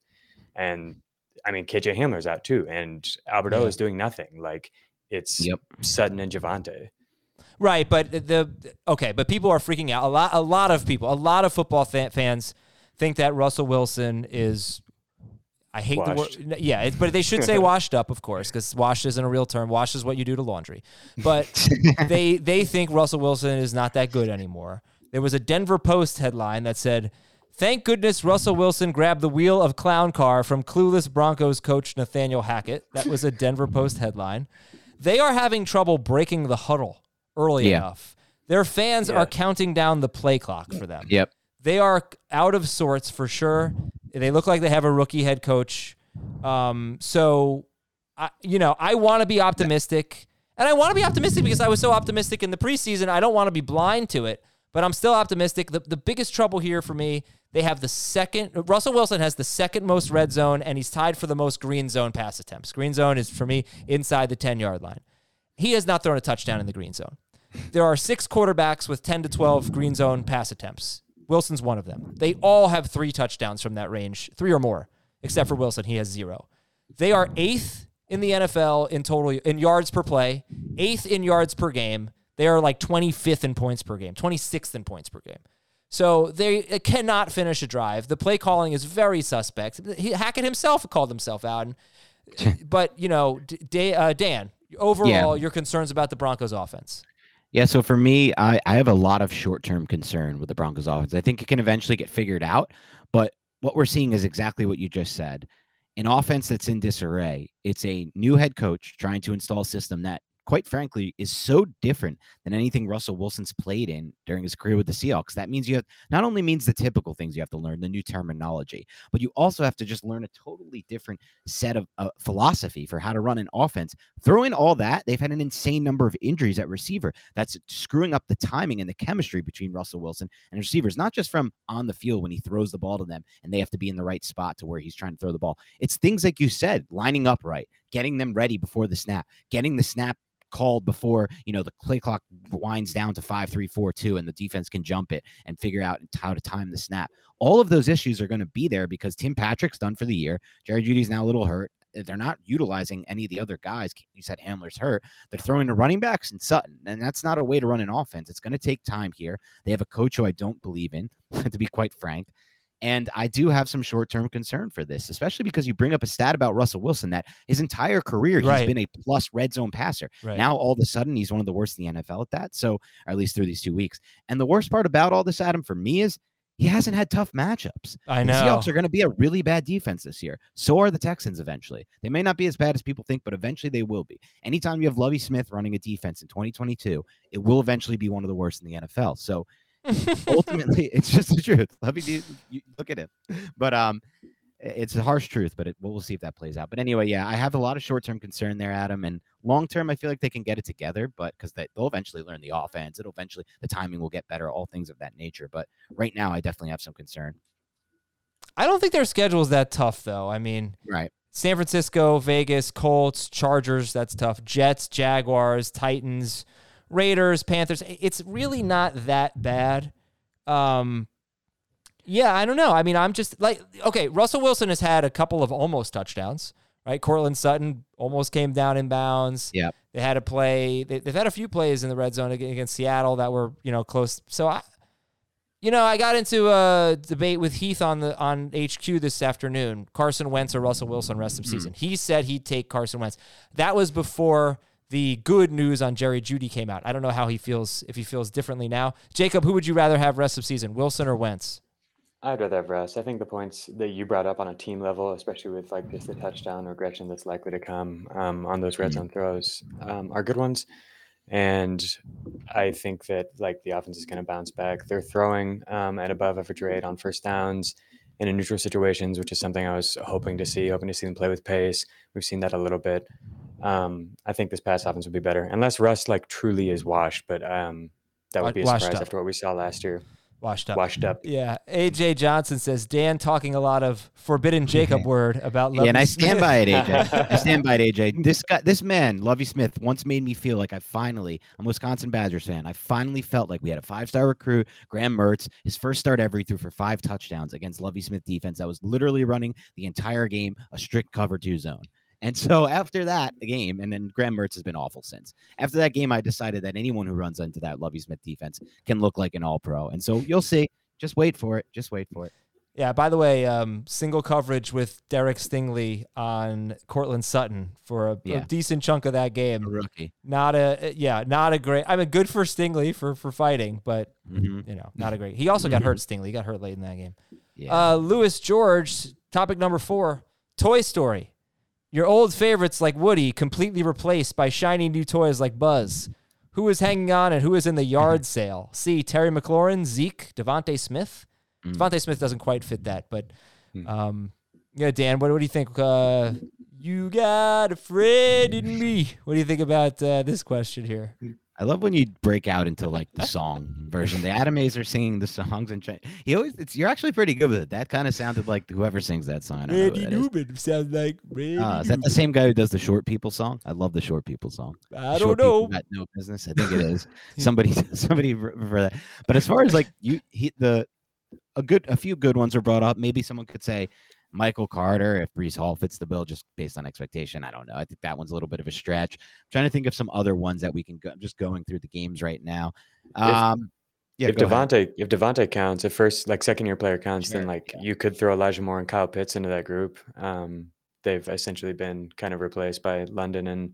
B: And I mean KJ Hamler's out too. And Alberto yeah. is doing nothing. Like it's yep. Sutton and Javonte.
A: Right, but the okay, but people are freaking out. A lot, a lot of people, a lot of football fans think that Russell Wilson is. I hate
B: Washed.
A: the word. Yeah, but they should say washed up, of course, because washed isn't a real term. Washed is what you do to laundry. But they they think Russell Wilson is not that good anymore. There was a Denver Post headline that said, "Thank goodness Russell Wilson grabbed the wheel of clown car from clueless Broncos coach Nathaniel Hackett." That was a Denver Post headline. They are having trouble breaking the huddle early
C: Yeah.
A: enough. Their fans
B: Yeah.
A: are counting down the play clock for them.
C: Yep.
A: They are out of sorts for sure. They look like they have a rookie head coach. Um, so, I, you know, I want to be optimistic, and I want to be optimistic because I was so optimistic in the preseason. I don't want to be blind to it, but I'm still optimistic. The, the biggest trouble here for me, they have the second. Russell Wilson has the second most red zone, and he's tied for the most green zone pass attempts. Green zone is for me inside the 10 yard line. He has not thrown a touchdown in the green zone. There are six quarterbacks with 10 to 12 green zone pass attempts. Wilson's one of them. They all have three touchdowns from that range, three or more, except for Wilson. He has zero. They are eighth in the NFL in total in yards per play, eighth in yards per game. They are like 25th in points per game, 26th in points per game. So they cannot finish a drive. The play calling is very suspect. He, Hackett himself called himself out. And, but, you know, D- uh, Dan, overall, your concerns about the Broncos offense.
C: Yeah, so for me, I, I have a lot of short term concern with the Broncos offense. I think it can eventually get figured out, but what we're seeing is exactly what you just said. An offense that's in disarray. It's a new head coach trying to install a system that, quite frankly, is so different than anything Russell Wilson's played in during his career with the Seahawks. That means you have not only means the typical things you have to learn, the new terminology, but you also have to just learn a totally different set of uh, philosophy for how to run an offense. Throw in all that, they've had an insane number of injuries at receiver. That's screwing up the timing and the chemistry between Russell Wilson and receivers, not just from on the field when he throws the ball to them and they have to be in the right spot to where he's trying to throw the ball. It's things like you said, lining up right, getting them ready before the snap, getting the snap called before you know the play clock winds down to five three four two and the defense can jump it and figure out how to time the snap. All of those issues are going to be there because tim patrick's done for the year. Jerry Jeudy's now a little hurt. They're not utilizing any of the other guys. You said hamler's hurt. They're throwing the running backs and sutton and that's not a way to run an offense. It's going to take time here. They have a coach who i don't believe in to be quite frank and I do have some short term concern for this, especially because you bring up a stat about Russell Wilson that his entire career he's
A: Right.
C: been a plus red zone passer.
A: Right.
C: Now all of a sudden he's one of the worst in the NFL at that. So, at least through these two weeks. And the worst part about all this, Adam, for me is he hasn't had tough matchups.
A: I know. The.
C: Seahawks are going to be a really bad defense this year. So are the Texans eventually. They may not be as bad as people think, but eventually they will be. Anytime you have Lovie Smith running a defense in 2022, it will eventually be one of the worst in the NFL. So ultimately, it's just the truth. Lovie, you, you look at it. But um, it's a harsh truth, but it, we'll see if that plays out. But anyway, yeah, I have a lot of short term concern there, Adam. And long term, I feel like they can get it together, but because they, they'll eventually learn the offense, it'll eventually, the timing will get better, all things of that nature. But right now, I definitely have some concern.
A: I don't think their schedule is that tough, though. I mean,
C: Right.
A: San Francisco, Vegas, Colts, Chargers, that's tough. Jets, Jaguars, Titans, Raiders, Panthers. It's really not that bad. Um yeah, I don't know. I mean, I'm just like okay, Russell Wilson has had a couple of almost touchdowns, right? Courtland Sutton almost came down in bounds.
C: Yep.
A: They had a play. They, they've had a few plays in the red zone against Seattle that were, you know, close. So I you know, I got into a debate with Heath on the on HQ this afternoon. Carson Wentz or Russell Wilson rest of season. He said he'd take Carson Wentz. That was before the good news on Jerry Jeudy came out. I don't know how he feels if he feels differently now. Jacob, who would you rather have rest of season, Wilson or Wentz?
B: I'd rather have rest. I think the points that you brought up on a team level, especially with like just the touchdown regression that's likely to come um, on those red zone throws, um, are good ones. And I think that like the offense is going to bounce back. They're throwing um, at above average rate on first downs in neutral situations, which is something I was hoping to see, hoping to see them play with pace. We've seen that a little bit. Um, I think this pass offense would be better, unless Russ like truly is washed. But um, that would be a
A: washed
B: surprise
A: up.
B: after what we saw last year.
A: Washed up.
B: Washed up.
A: Yeah. AJ Johnson says Dan talking a lot of forbidden Jacob word about Lovie
C: Yeah, and
A: Lovie
C: I stand by it, AJ. I stand by it, AJ. This guy, this man, Lovie Smith, once made me feel like I finally, I'm a Wisconsin Badgers fan. I finally felt like we had a five star recruit, Graham Mertz. His first start ever, he threw for five touchdowns against Lovie Smith defense that was literally running the entire game a strict cover two zone. And so after that game, and then Graham Mertz has been awful since. After that game, I decided that anyone who runs into that Lovie Smith defense can look like an all pro. And so you'll see. Just wait for it. Just wait for it.
A: Yeah, by the way, um, single coverage with Derek Stingley on Courtland Sutton for a,
C: Yeah.
A: a decent chunk of that
C: A
A: game.
C: rookie.
A: Not a yeah, not a great. I mean, good for Stingley for for fighting, but
C: Mhm.
A: you know, not a great. He also got hurt. Stingley he got hurt late in that game.
C: Yeah.
A: Uh, Lewis George, topic number four: Toy Story. Your old favorites like Woody completely replaced by shiny new toys like Buzz. Who is hanging on and who is in the yard sale? See Terry McLaurin, Zeke, DeVonta Smith.
C: Mm.
A: DeVonta Smith doesn't quite fit that, but
C: Mm.
A: um, yeah, Dan, what, what do you think? Uh, you got a friend in me. What do you think about uh, this question here?
C: I love when you break out into like the song version. The Adam are singing the songs and try- he always it's you're actually pretty good with it. That kind of sounded like whoever sings that song. I don't know who
A: Randy
C: that is.
A: Newman sounds like Randy.
C: Uh, is that the same guy who does the short people song? I love the short people song.
A: I don't know.
C: Got no business. I think it is somebody. Somebody for for that. But as far as like you, he the a good a few good ones are brought up. Maybe someone could say Michael Carter if Breece Hall fits the bill just based on expectation. I don't know. I think that one's a little bit of a stretch. I'm trying to think of some other ones that we can go. I'm just going through the games right now. Um, yeah,
B: if
C: ahead.
B: If DeVonta counts, if first like second year player counts, then like
C: yeah.
B: you could throw Elijah Moore and Kyle Pitts into that group. Um, they've essentially been kind of replaced by London and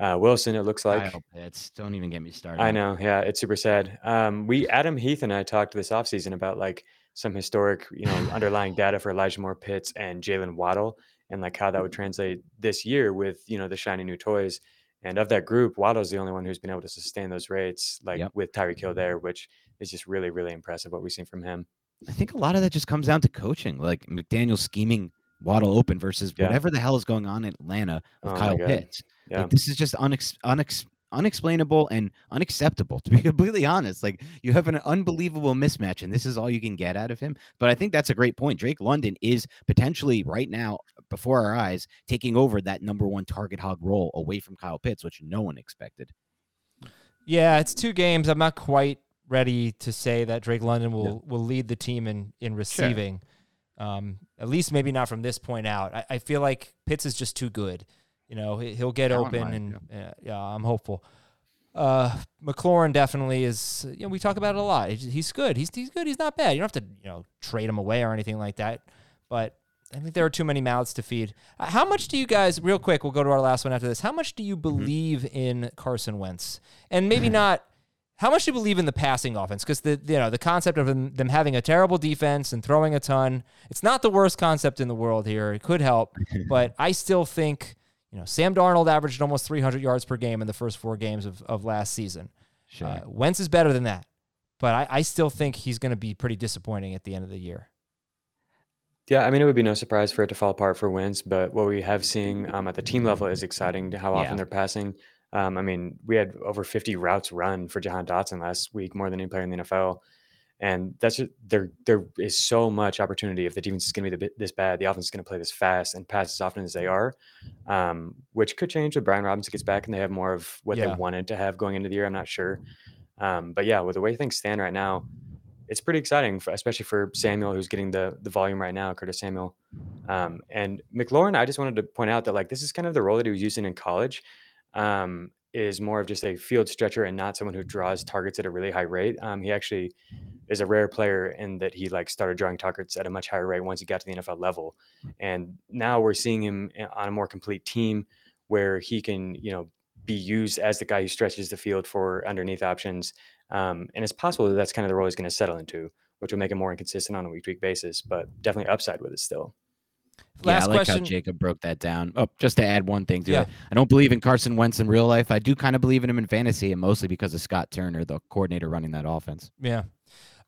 B: uh, Wilson. It looks like.
C: Kyle Pitts. Don't even get me started.
B: I know, yeah, it's super sad. Um, we Adam Heath and I talked this offseason about like some historic, you know, underlying data for Elijah Moore Pitts and Jaylen Waddle and like how that would mm-hmm. translate this year with, you know, the shiny new toys. And of that group, Waddle's the only one who's been able to sustain those rates, like
C: Yep.
B: with Tyreek Hill there, which is just really, really impressive what we've seen from him.
C: I think a lot of that just comes down to coaching, like McDaniel scheming Waddle open versus
B: Yeah.
C: whatever the hell is going on in Atlanta with
B: Oh
C: Kyle Pitts.
B: Yeah.
C: Like this is just unex- unex- unexplainable and unacceptable to be completely honest. Like you have an unbelievable mismatch and this is all you can get out of him. But I think that's a great point. Drake London is potentially right now before our eyes taking over that number one target hog role away from Kyle Pitts, which no one expected.
A: Yeah, it's two games. I'm not quite ready to say that Drake London will will lead the team in in receiving. Um, at least maybe not from this point out. I, I feel like Pitts is just too good. You know, he- he'll get open, and yeah. yeah, I'm hopeful. Uh, McLaurin definitely is. You know, we talk about it a lot. He's, good. He's he's good. He's not bad. You don't have to you know trade him away or anything like that. But I think there are too many mouths to feed. Uh, How much do you guys, real quick, we'll go to our last one after this. How much do you believe in Carson Wentz? And maybe not, how much do you believe in the passing offense? Because the you know the concept of them, them having a terrible defense and throwing a ton, it's not the worst concept in the world here. It could help, but I still think you know Sam Darnold averaged almost 300 yards per game in the first four games of, of last season.
C: Sure.
A: Uh, Wentz is better than that, but I, I still think he's going to be pretty disappointing at the end of the year.
B: Yeah, I mean, it would be no surprise for it to fall apart for Wentz, but what we have seen um, at the team level is exciting to how often
C: Yeah.
B: they're passing. Um, I mean, we had over 50 routes run for Jahan Dotson last week, more than any player in the NFL. And that's just, there. There is so much opportunity if the defense is going to be the, this bad, the offense is going to play this fast and pass as often as they are, um, which could change when Brian Robinson gets back and they have more of what
A: Yeah.
B: they wanted to have going into the year. I'm not sure, um, but yeah, with the way things stand right now, it's pretty exciting, for, especially for Samuel, who's getting the the volume right now, Curtis Samuel. Um, and McLaurin, I just wanted to point out that like this is kind of the role that he was using in college. Um, is more of just a field stretcher and not someone who draws targets at a really high rate. Um, he actually is a rare player in that he like started drawing targets at a much higher rate once he got to the NFL level. And now we're seeing him eh, on a more complete team where he can, you know, be used as the guy who stretches the field for underneath options. Um, and it's possible that that's kind of the role he's going to settle into, which will make him more inconsistent on a week to week basis, but definitely upside with it still.
C: Yeah,
A: Last
C: I like
A: question.
C: how Jacob broke that down. Oh, just to add one thing to
A: Yeah.
C: it. I don't believe in Carson Wentz in real life. I do kind of believe in him in fantasy, and mostly because of Scott Turner, the coordinator running that offense.
A: Yeah.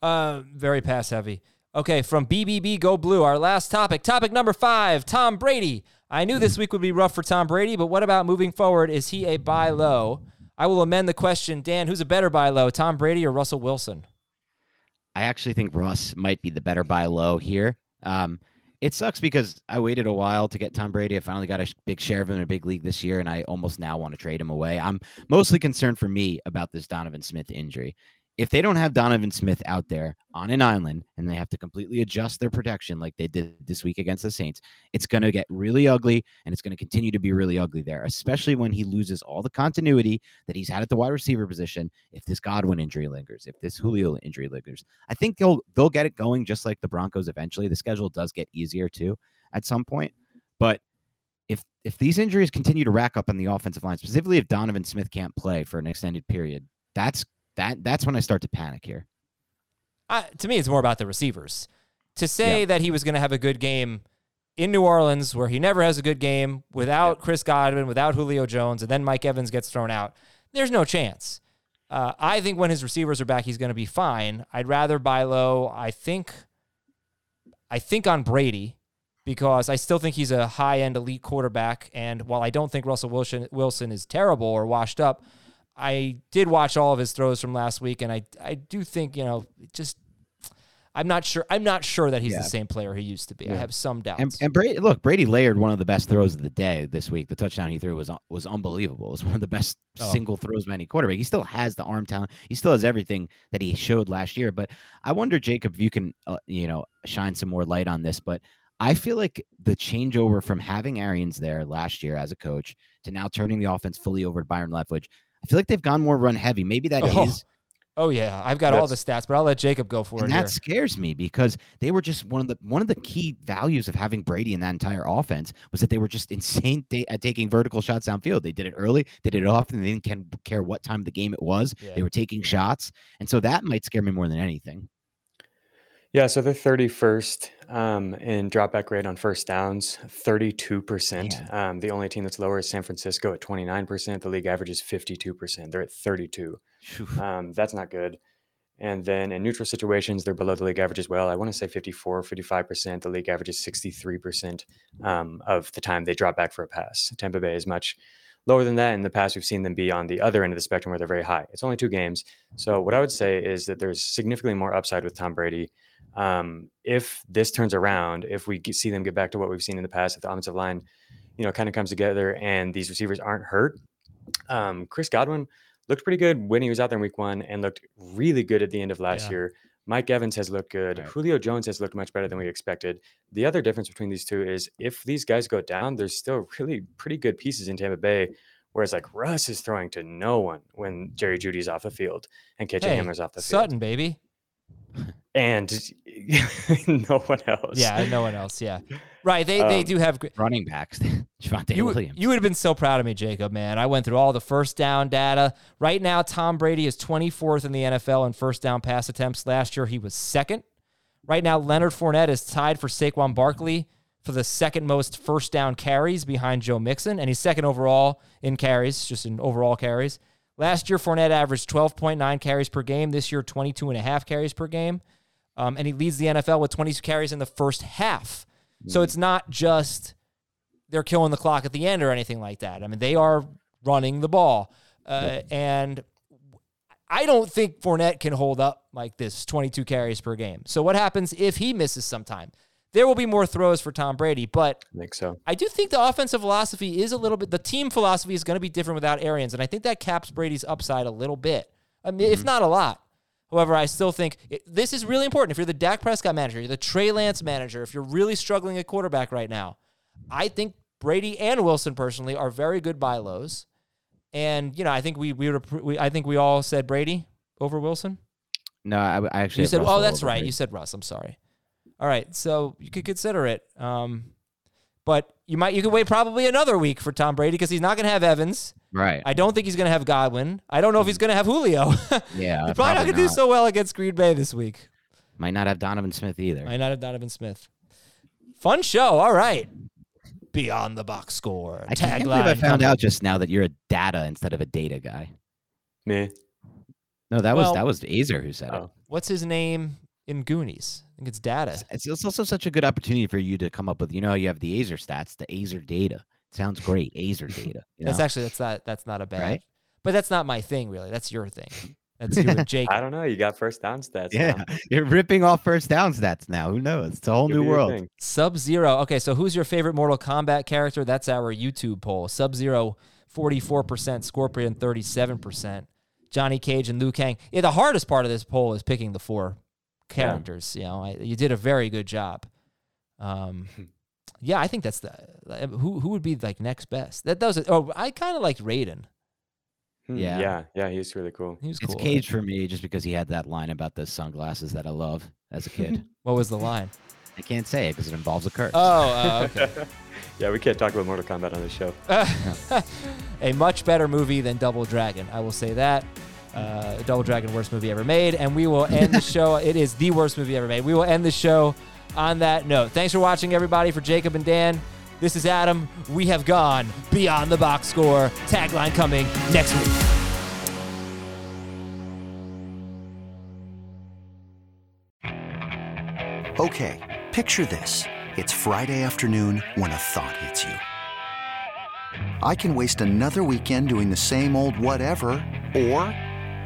A: Uh, very pass heavy. Okay, from BBB Go Blue, our last topic. Topic number five Tom Brady. I knew this week would be rough for Tom Brady, but what about moving forward? Is he a buy low? I will amend the question. Dan, who's a better buy low, Tom Brady or Russell Wilson?
C: I actually think Russ might be the better buy low here. Um, it sucks because I waited a while to get Tom Brady. I finally got a big share of him in a big league this year, and I almost now want to trade him away. I'm mostly concerned for me about this Donovan Smith injury. If they don't have Donovan Smith out there on an island and they have to completely adjust their protection like they did this week against the Saints, it's going to get really ugly and it's going to continue to be really ugly there, especially when he loses all the continuity that he's had at the wide receiver position. If this Godwin injury lingers, if this Julio injury lingers, I think they'll they'll get it going just like the Broncos eventually. The schedule does get easier too at some point, but if if these injuries continue to rack up on the offensive line, specifically if Donovan Smith can't play for an extended period, that's that that's when I start to panic here.
A: Uh, to me, it's more about the receivers. To say yeah. that he was going to have a good game in New Orleans, where he never has a good game without yeah. Chris Godwin, without Julio Jones, and then Mike Evans gets thrown out, there's no chance. Uh, I think when his receivers are back, he's going to be fine. I'd rather buy low. I think, I think on Brady because I still think he's a high end elite quarterback. And while I don't think Russell Wilson Wilson is terrible or washed up, I did watch all of his throws from last week, and I I do think you know just I'm not sure. I'm not sure that he's yeah. the same player he used to be. Yeah. I have some doubts.
C: And, and, Brady, look, Brady layered one of the best throws of the day this week. The touchdown he threw was was unbelievable. It was one of the best oh. single throws of any quarterback. He still has the arm talent. He still has everything that he showed last year. But I wonder, Jacob, if you can, uh, you know, shine some more light on this. But I feel like the changeover from having Arians there last year as a coach to now turning the offense fully over to Byron Leftwich I feel like they've gone more run heavy. Maybe that
A: oh.
C: is.
A: Oh yeah, I've got all the stats, but I'll let Jacob go for it.
C: and
A: it.
C: That
A: here.
C: scares me because they were just one of the one of the key values of having Brady in that entire offense was that they were just insane at taking vertical shots downfield. They did it early, they did it often. They didn't care what time of the game it was. Yeah. They were taking shots, and so that might scare me more than anything.
B: Yeah, so they're 31st um, in dropback rate on first downs, 32%. Um, the only team that's lower is San Francisco at 29%. The league average is 52%. They're at 32. Um, that's not good. And then in neutral situations, they're below the league average as well. I want to say 54, 55%. The league average is 63% um, of the time they drop back for a pass. Tampa Bay is much lower than that. In the past, we've seen them be on the other end of the spectrum where they're very high. It's only two games. So, what I would say is that there's significantly more upside with Tom Brady um, if this turns around, if we see them get back to what we've seen in the past, if the offensive line, you know, kind of comes together and these receivers aren't hurt, um, Chris Godwin looked pretty good when he was out there in week one and looked really good at the end of last yeah. year. Mike Evans has looked good. Right. Julio Jones has looked much better than we expected. The other difference between these two is if these guys go down, there's still really pretty good pieces in Tampa Bay. Whereas like Russ is throwing to no one when Jerry Jeudy's off the field and KJ hey, Hamler's off the
A: field.
B: Sutton,
A: baby
B: and no one else.
A: Yeah, no one else. Yeah, right. They um, they do have
C: great running backs. Javonte
A: you,
C: Williams.
A: You would have been so proud of me, Jacob. Man, I went through all the first down data. Right now, Tom Brady is 24th in the NFL in first down pass attempts. Last year, he was second. Right now, Leonard Fournette is tied for Saquon Barkley for the second most first down carries behind Joe Mixon, and he's second overall in carries, just in overall carries. Last year, Fournette averaged 12.9 carries per game. This year, 22.5 carries per game. Um, and he leads the NFL with 22 carries in the first half. So hmm. it's not just they're killing the clock at the end or anything like that. I mean, they are running the ball. Uh, and I don't think Fournette can hold up like this 22 carries per game. So what happens if he misses some time? there will be more throws for Tom Brady, but
B: I think so.
A: I do think the offensive philosophy is a little bit. The team philosophy is going to be different without Arians, and I think that caps Brady's upside a little bit. I mean, mm-hmm. if not a lot. However, I still think it, this is really important. If you're the Dak Prescott manager, you're the Trey Lance manager, if you're really struggling at quarterback right now, I think Brady and Wilson personally are very good buy lows. And you know, I think we we, we I think we all said Brady over Wilson.
C: No, I, I actually
A: you said. Russell oh, that's right. Brady. You said Russ. I'm sorry. All right, so you could consider it. Um, but you might you could wait probably another week for Tom Brady because he's not going to have Evans.
C: Right.
A: I don't think he's going to have Godwin. I don't know if he's going to have Julio.
C: yeah.
A: he's probably, not going to do so well against Green Bay this week.
C: Might not have Donovan Smith either.
A: Might not have Donovan Smith. Fun show. All right. Beyond the box score.
C: I can't believe I found out just now that you're a data instead of a data guy.
B: Me.
C: No, that well, was that was Aizer who said oh. it.
A: What's his name in Goonies? Think it's data.
C: It's, it's also such a good opportunity for you to come up with, you know, you have the Aizer stats, the Aizer data. sounds great, Aizer data. You
A: that's actually that's not that's not a bad, right? but that's not my thing really. That's your thing. That's you and Jake.
B: I don't know. You got first down stats.
C: Yeah, now. you're ripping off first down stats now. Who knows? It's a whole Could new world.
A: Sub Zero. Okay, so who's your favorite Mortal Kombat character? That's our YouTube poll. Sub Zero, 44%, Scorpion, 37%. Johnny Cage and Liu Kang. Yeah, the hardest part of this poll is picking the four characters. You know, I, you did a very good job. Um, yeah, I think that's the who who would be like next best. That does it. Oh, I kind of liked Raiden.
B: Hmm,
C: Yeah.
B: yeah, yeah. He's really cool.
A: He was
C: It's
A: cool.
C: Cage for me just because he had that line about the sunglasses that I love as a kid.
A: What was the line?
C: I can't say it because it involves a curse.
A: Oh, uh, okay.
B: Yeah, we can't talk about Mortal Kombat on this show.
A: a much better movie than Double Dragon. I will say that. Uh, Double Dragon, worst movie ever made. And we will end the show. It is the worst movie ever made. We will end the show on that note. Thanks for watching, everybody. For Jacob and Dan, this is Adam. We have gone beyond the box score. Tagline coming next week.
E: Okay, picture this. It's Friday afternoon when a thought hits you. I can waste another weekend doing the same old whatever, or